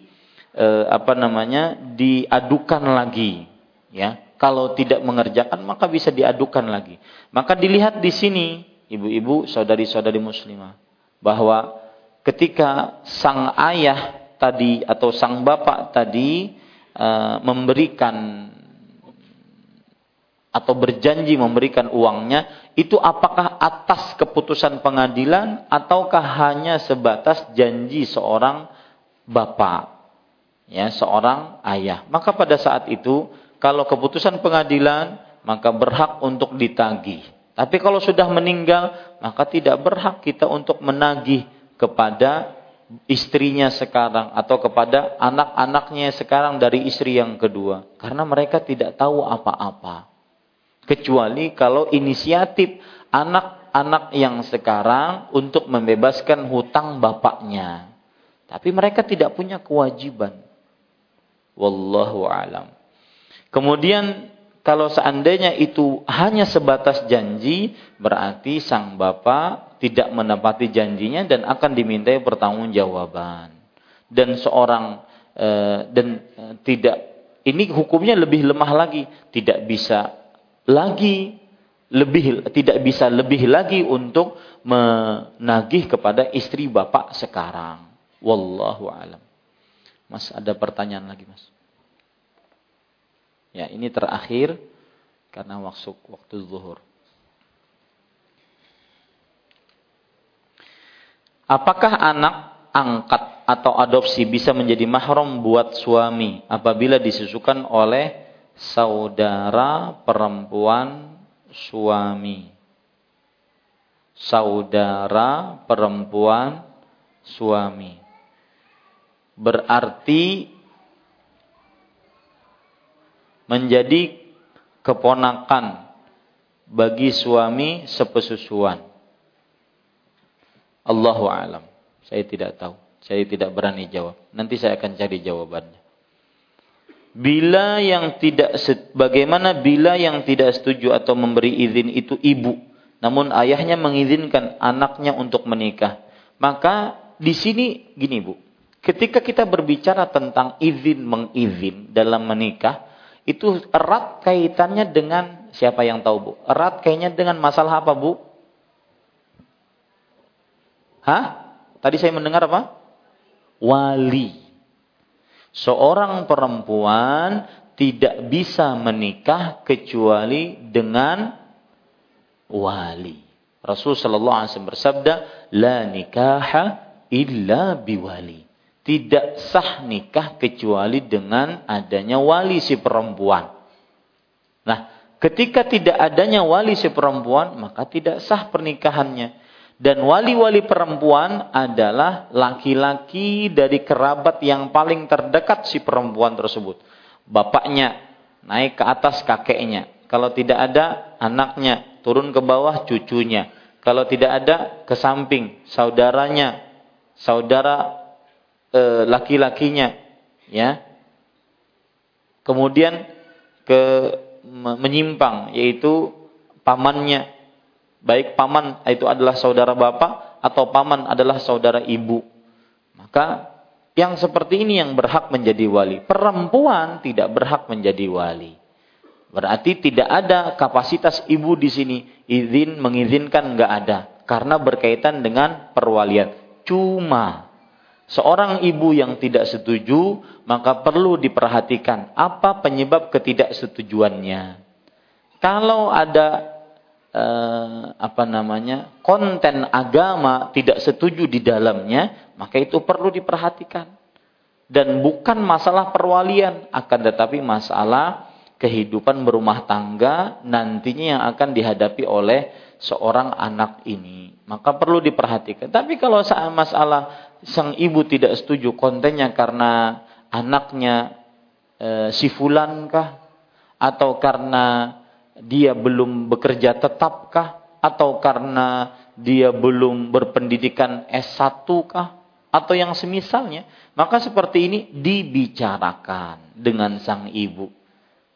eh, apa namanya diadukan lagi, ya kalau tidak mengerjakan maka bisa diadukan lagi. Maka dilihat di sini ibu-ibu, saudari-saudari muslimah bahwa ketika sang ayah tadi atau sang bapak tadi uh, memberikan atau berjanji memberikan uangnya itu apakah atas keputusan pengadilan ataukah hanya sebatas janji seorang bapak ya seorang ayah maka pada saat itu kalau keputusan pengadilan, maka berhak untuk ditagih. Tapi kalau sudah meninggal, maka tidak berhak kita untuk menagih kepada istrinya sekarang atau kepada anak-anaknya sekarang dari istri yang kedua. Karena mereka tidak tahu apa-apa. Kecuali kalau inisiatif anak-anak yang sekarang untuk membebaskan hutang bapaknya. Tapi mereka tidak punya kewajiban. Wallahu alam. Kemudian kalau seandainya itu hanya sebatas janji, berarti sang bapak tidak menepati janjinya dan akan dimintai pertanggungjawaban. Dan seorang e, dan e, tidak ini hukumnya lebih lemah lagi, tidak bisa lagi lebih tidak bisa lebih lagi untuk menagih kepada istri bapak sekarang. Wallahu alam. Mas ada pertanyaan lagi, Mas? Ya, ini terakhir karena waktu waktu zuhur. Apakah anak angkat atau adopsi bisa menjadi mahram buat suami apabila disusukan oleh saudara perempuan suami? Saudara perempuan suami. Berarti menjadi keponakan bagi suami sepesusuan. Allahu alam. Saya tidak tahu. Saya tidak berani jawab. Nanti saya akan cari jawabannya. Bila yang tidak bagaimana bila yang tidak setuju atau memberi izin itu ibu, namun ayahnya mengizinkan anaknya untuk menikah. Maka di sini gini Bu, ketika kita berbicara tentang izin mengizin dalam menikah, itu erat kaitannya dengan siapa yang tahu Bu? Erat kaitannya dengan masalah apa Bu? Hah? Tadi saya mendengar apa? Wali. Seorang perempuan tidak bisa menikah kecuali dengan wali. Rasul sallallahu alaihi wasallam bersabda, "La nikaha illa biwali." tidak sah nikah kecuali dengan adanya wali si perempuan. Nah, ketika tidak adanya wali si perempuan, maka tidak sah pernikahannya. Dan wali-wali perempuan adalah laki-laki dari kerabat yang paling terdekat si perempuan tersebut. Bapaknya naik ke atas kakeknya. Kalau tidak ada anaknya, turun ke bawah cucunya. Kalau tidak ada ke samping saudaranya, saudara e, laki-lakinya, ya. Kemudian ke menyimpang yaitu pamannya baik paman itu adalah saudara bapak atau paman adalah saudara ibu. Maka yang seperti ini yang berhak menjadi wali. Perempuan tidak berhak menjadi wali. Berarti tidak ada kapasitas ibu di sini. Izin mengizinkan nggak ada. Karena berkaitan dengan perwalian. Cuma seorang ibu yang tidak setuju maka perlu diperhatikan apa penyebab ketidaksetujuannya. Kalau ada eh, apa namanya konten agama tidak setuju di dalamnya, maka itu perlu diperhatikan. Dan bukan masalah perwalian, akan tetapi masalah kehidupan berumah tangga nantinya yang akan dihadapi oleh seorang anak ini. Maka perlu diperhatikan. Tapi kalau masalah sang ibu tidak setuju kontennya karena anaknya e, si atau karena dia belum bekerja tetapkah? Atau karena dia belum berpendidikan S1 kah? Atau yang semisalnya? Maka seperti ini dibicarakan dengan sang ibu.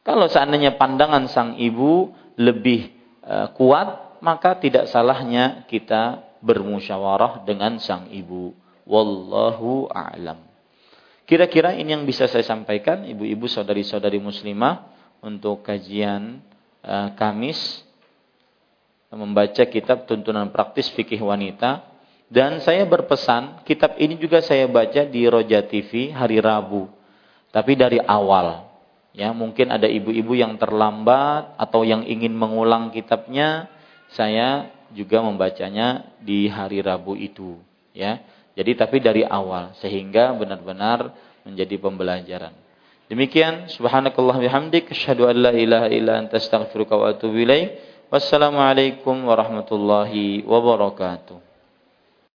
Kalau seandainya pandangan sang ibu lebih uh, kuat maka tidak salahnya kita bermusyawarah dengan sang ibu. Wallahu a'lam. Kira-kira ini yang bisa saya sampaikan ibu-ibu saudari-saudari muslimah untuk kajian uh, Kamis membaca kitab tuntunan praktis fikih wanita. Dan saya berpesan kitab ini juga saya baca di Roja TV hari Rabu. Tapi dari awal. Ya mungkin ada ibu-ibu yang terlambat atau yang ingin mengulang kitabnya saya juga membacanya di hari Rabu itu. Ya jadi tapi dari awal sehingga benar-benar menjadi pembelajaran Demikian subhanakallah bihamdik asyhadu an la ilaha illa anta astaghfiruka wa atubu ilaik. Wassalamualaikum warahmatullahi wabarakatuh.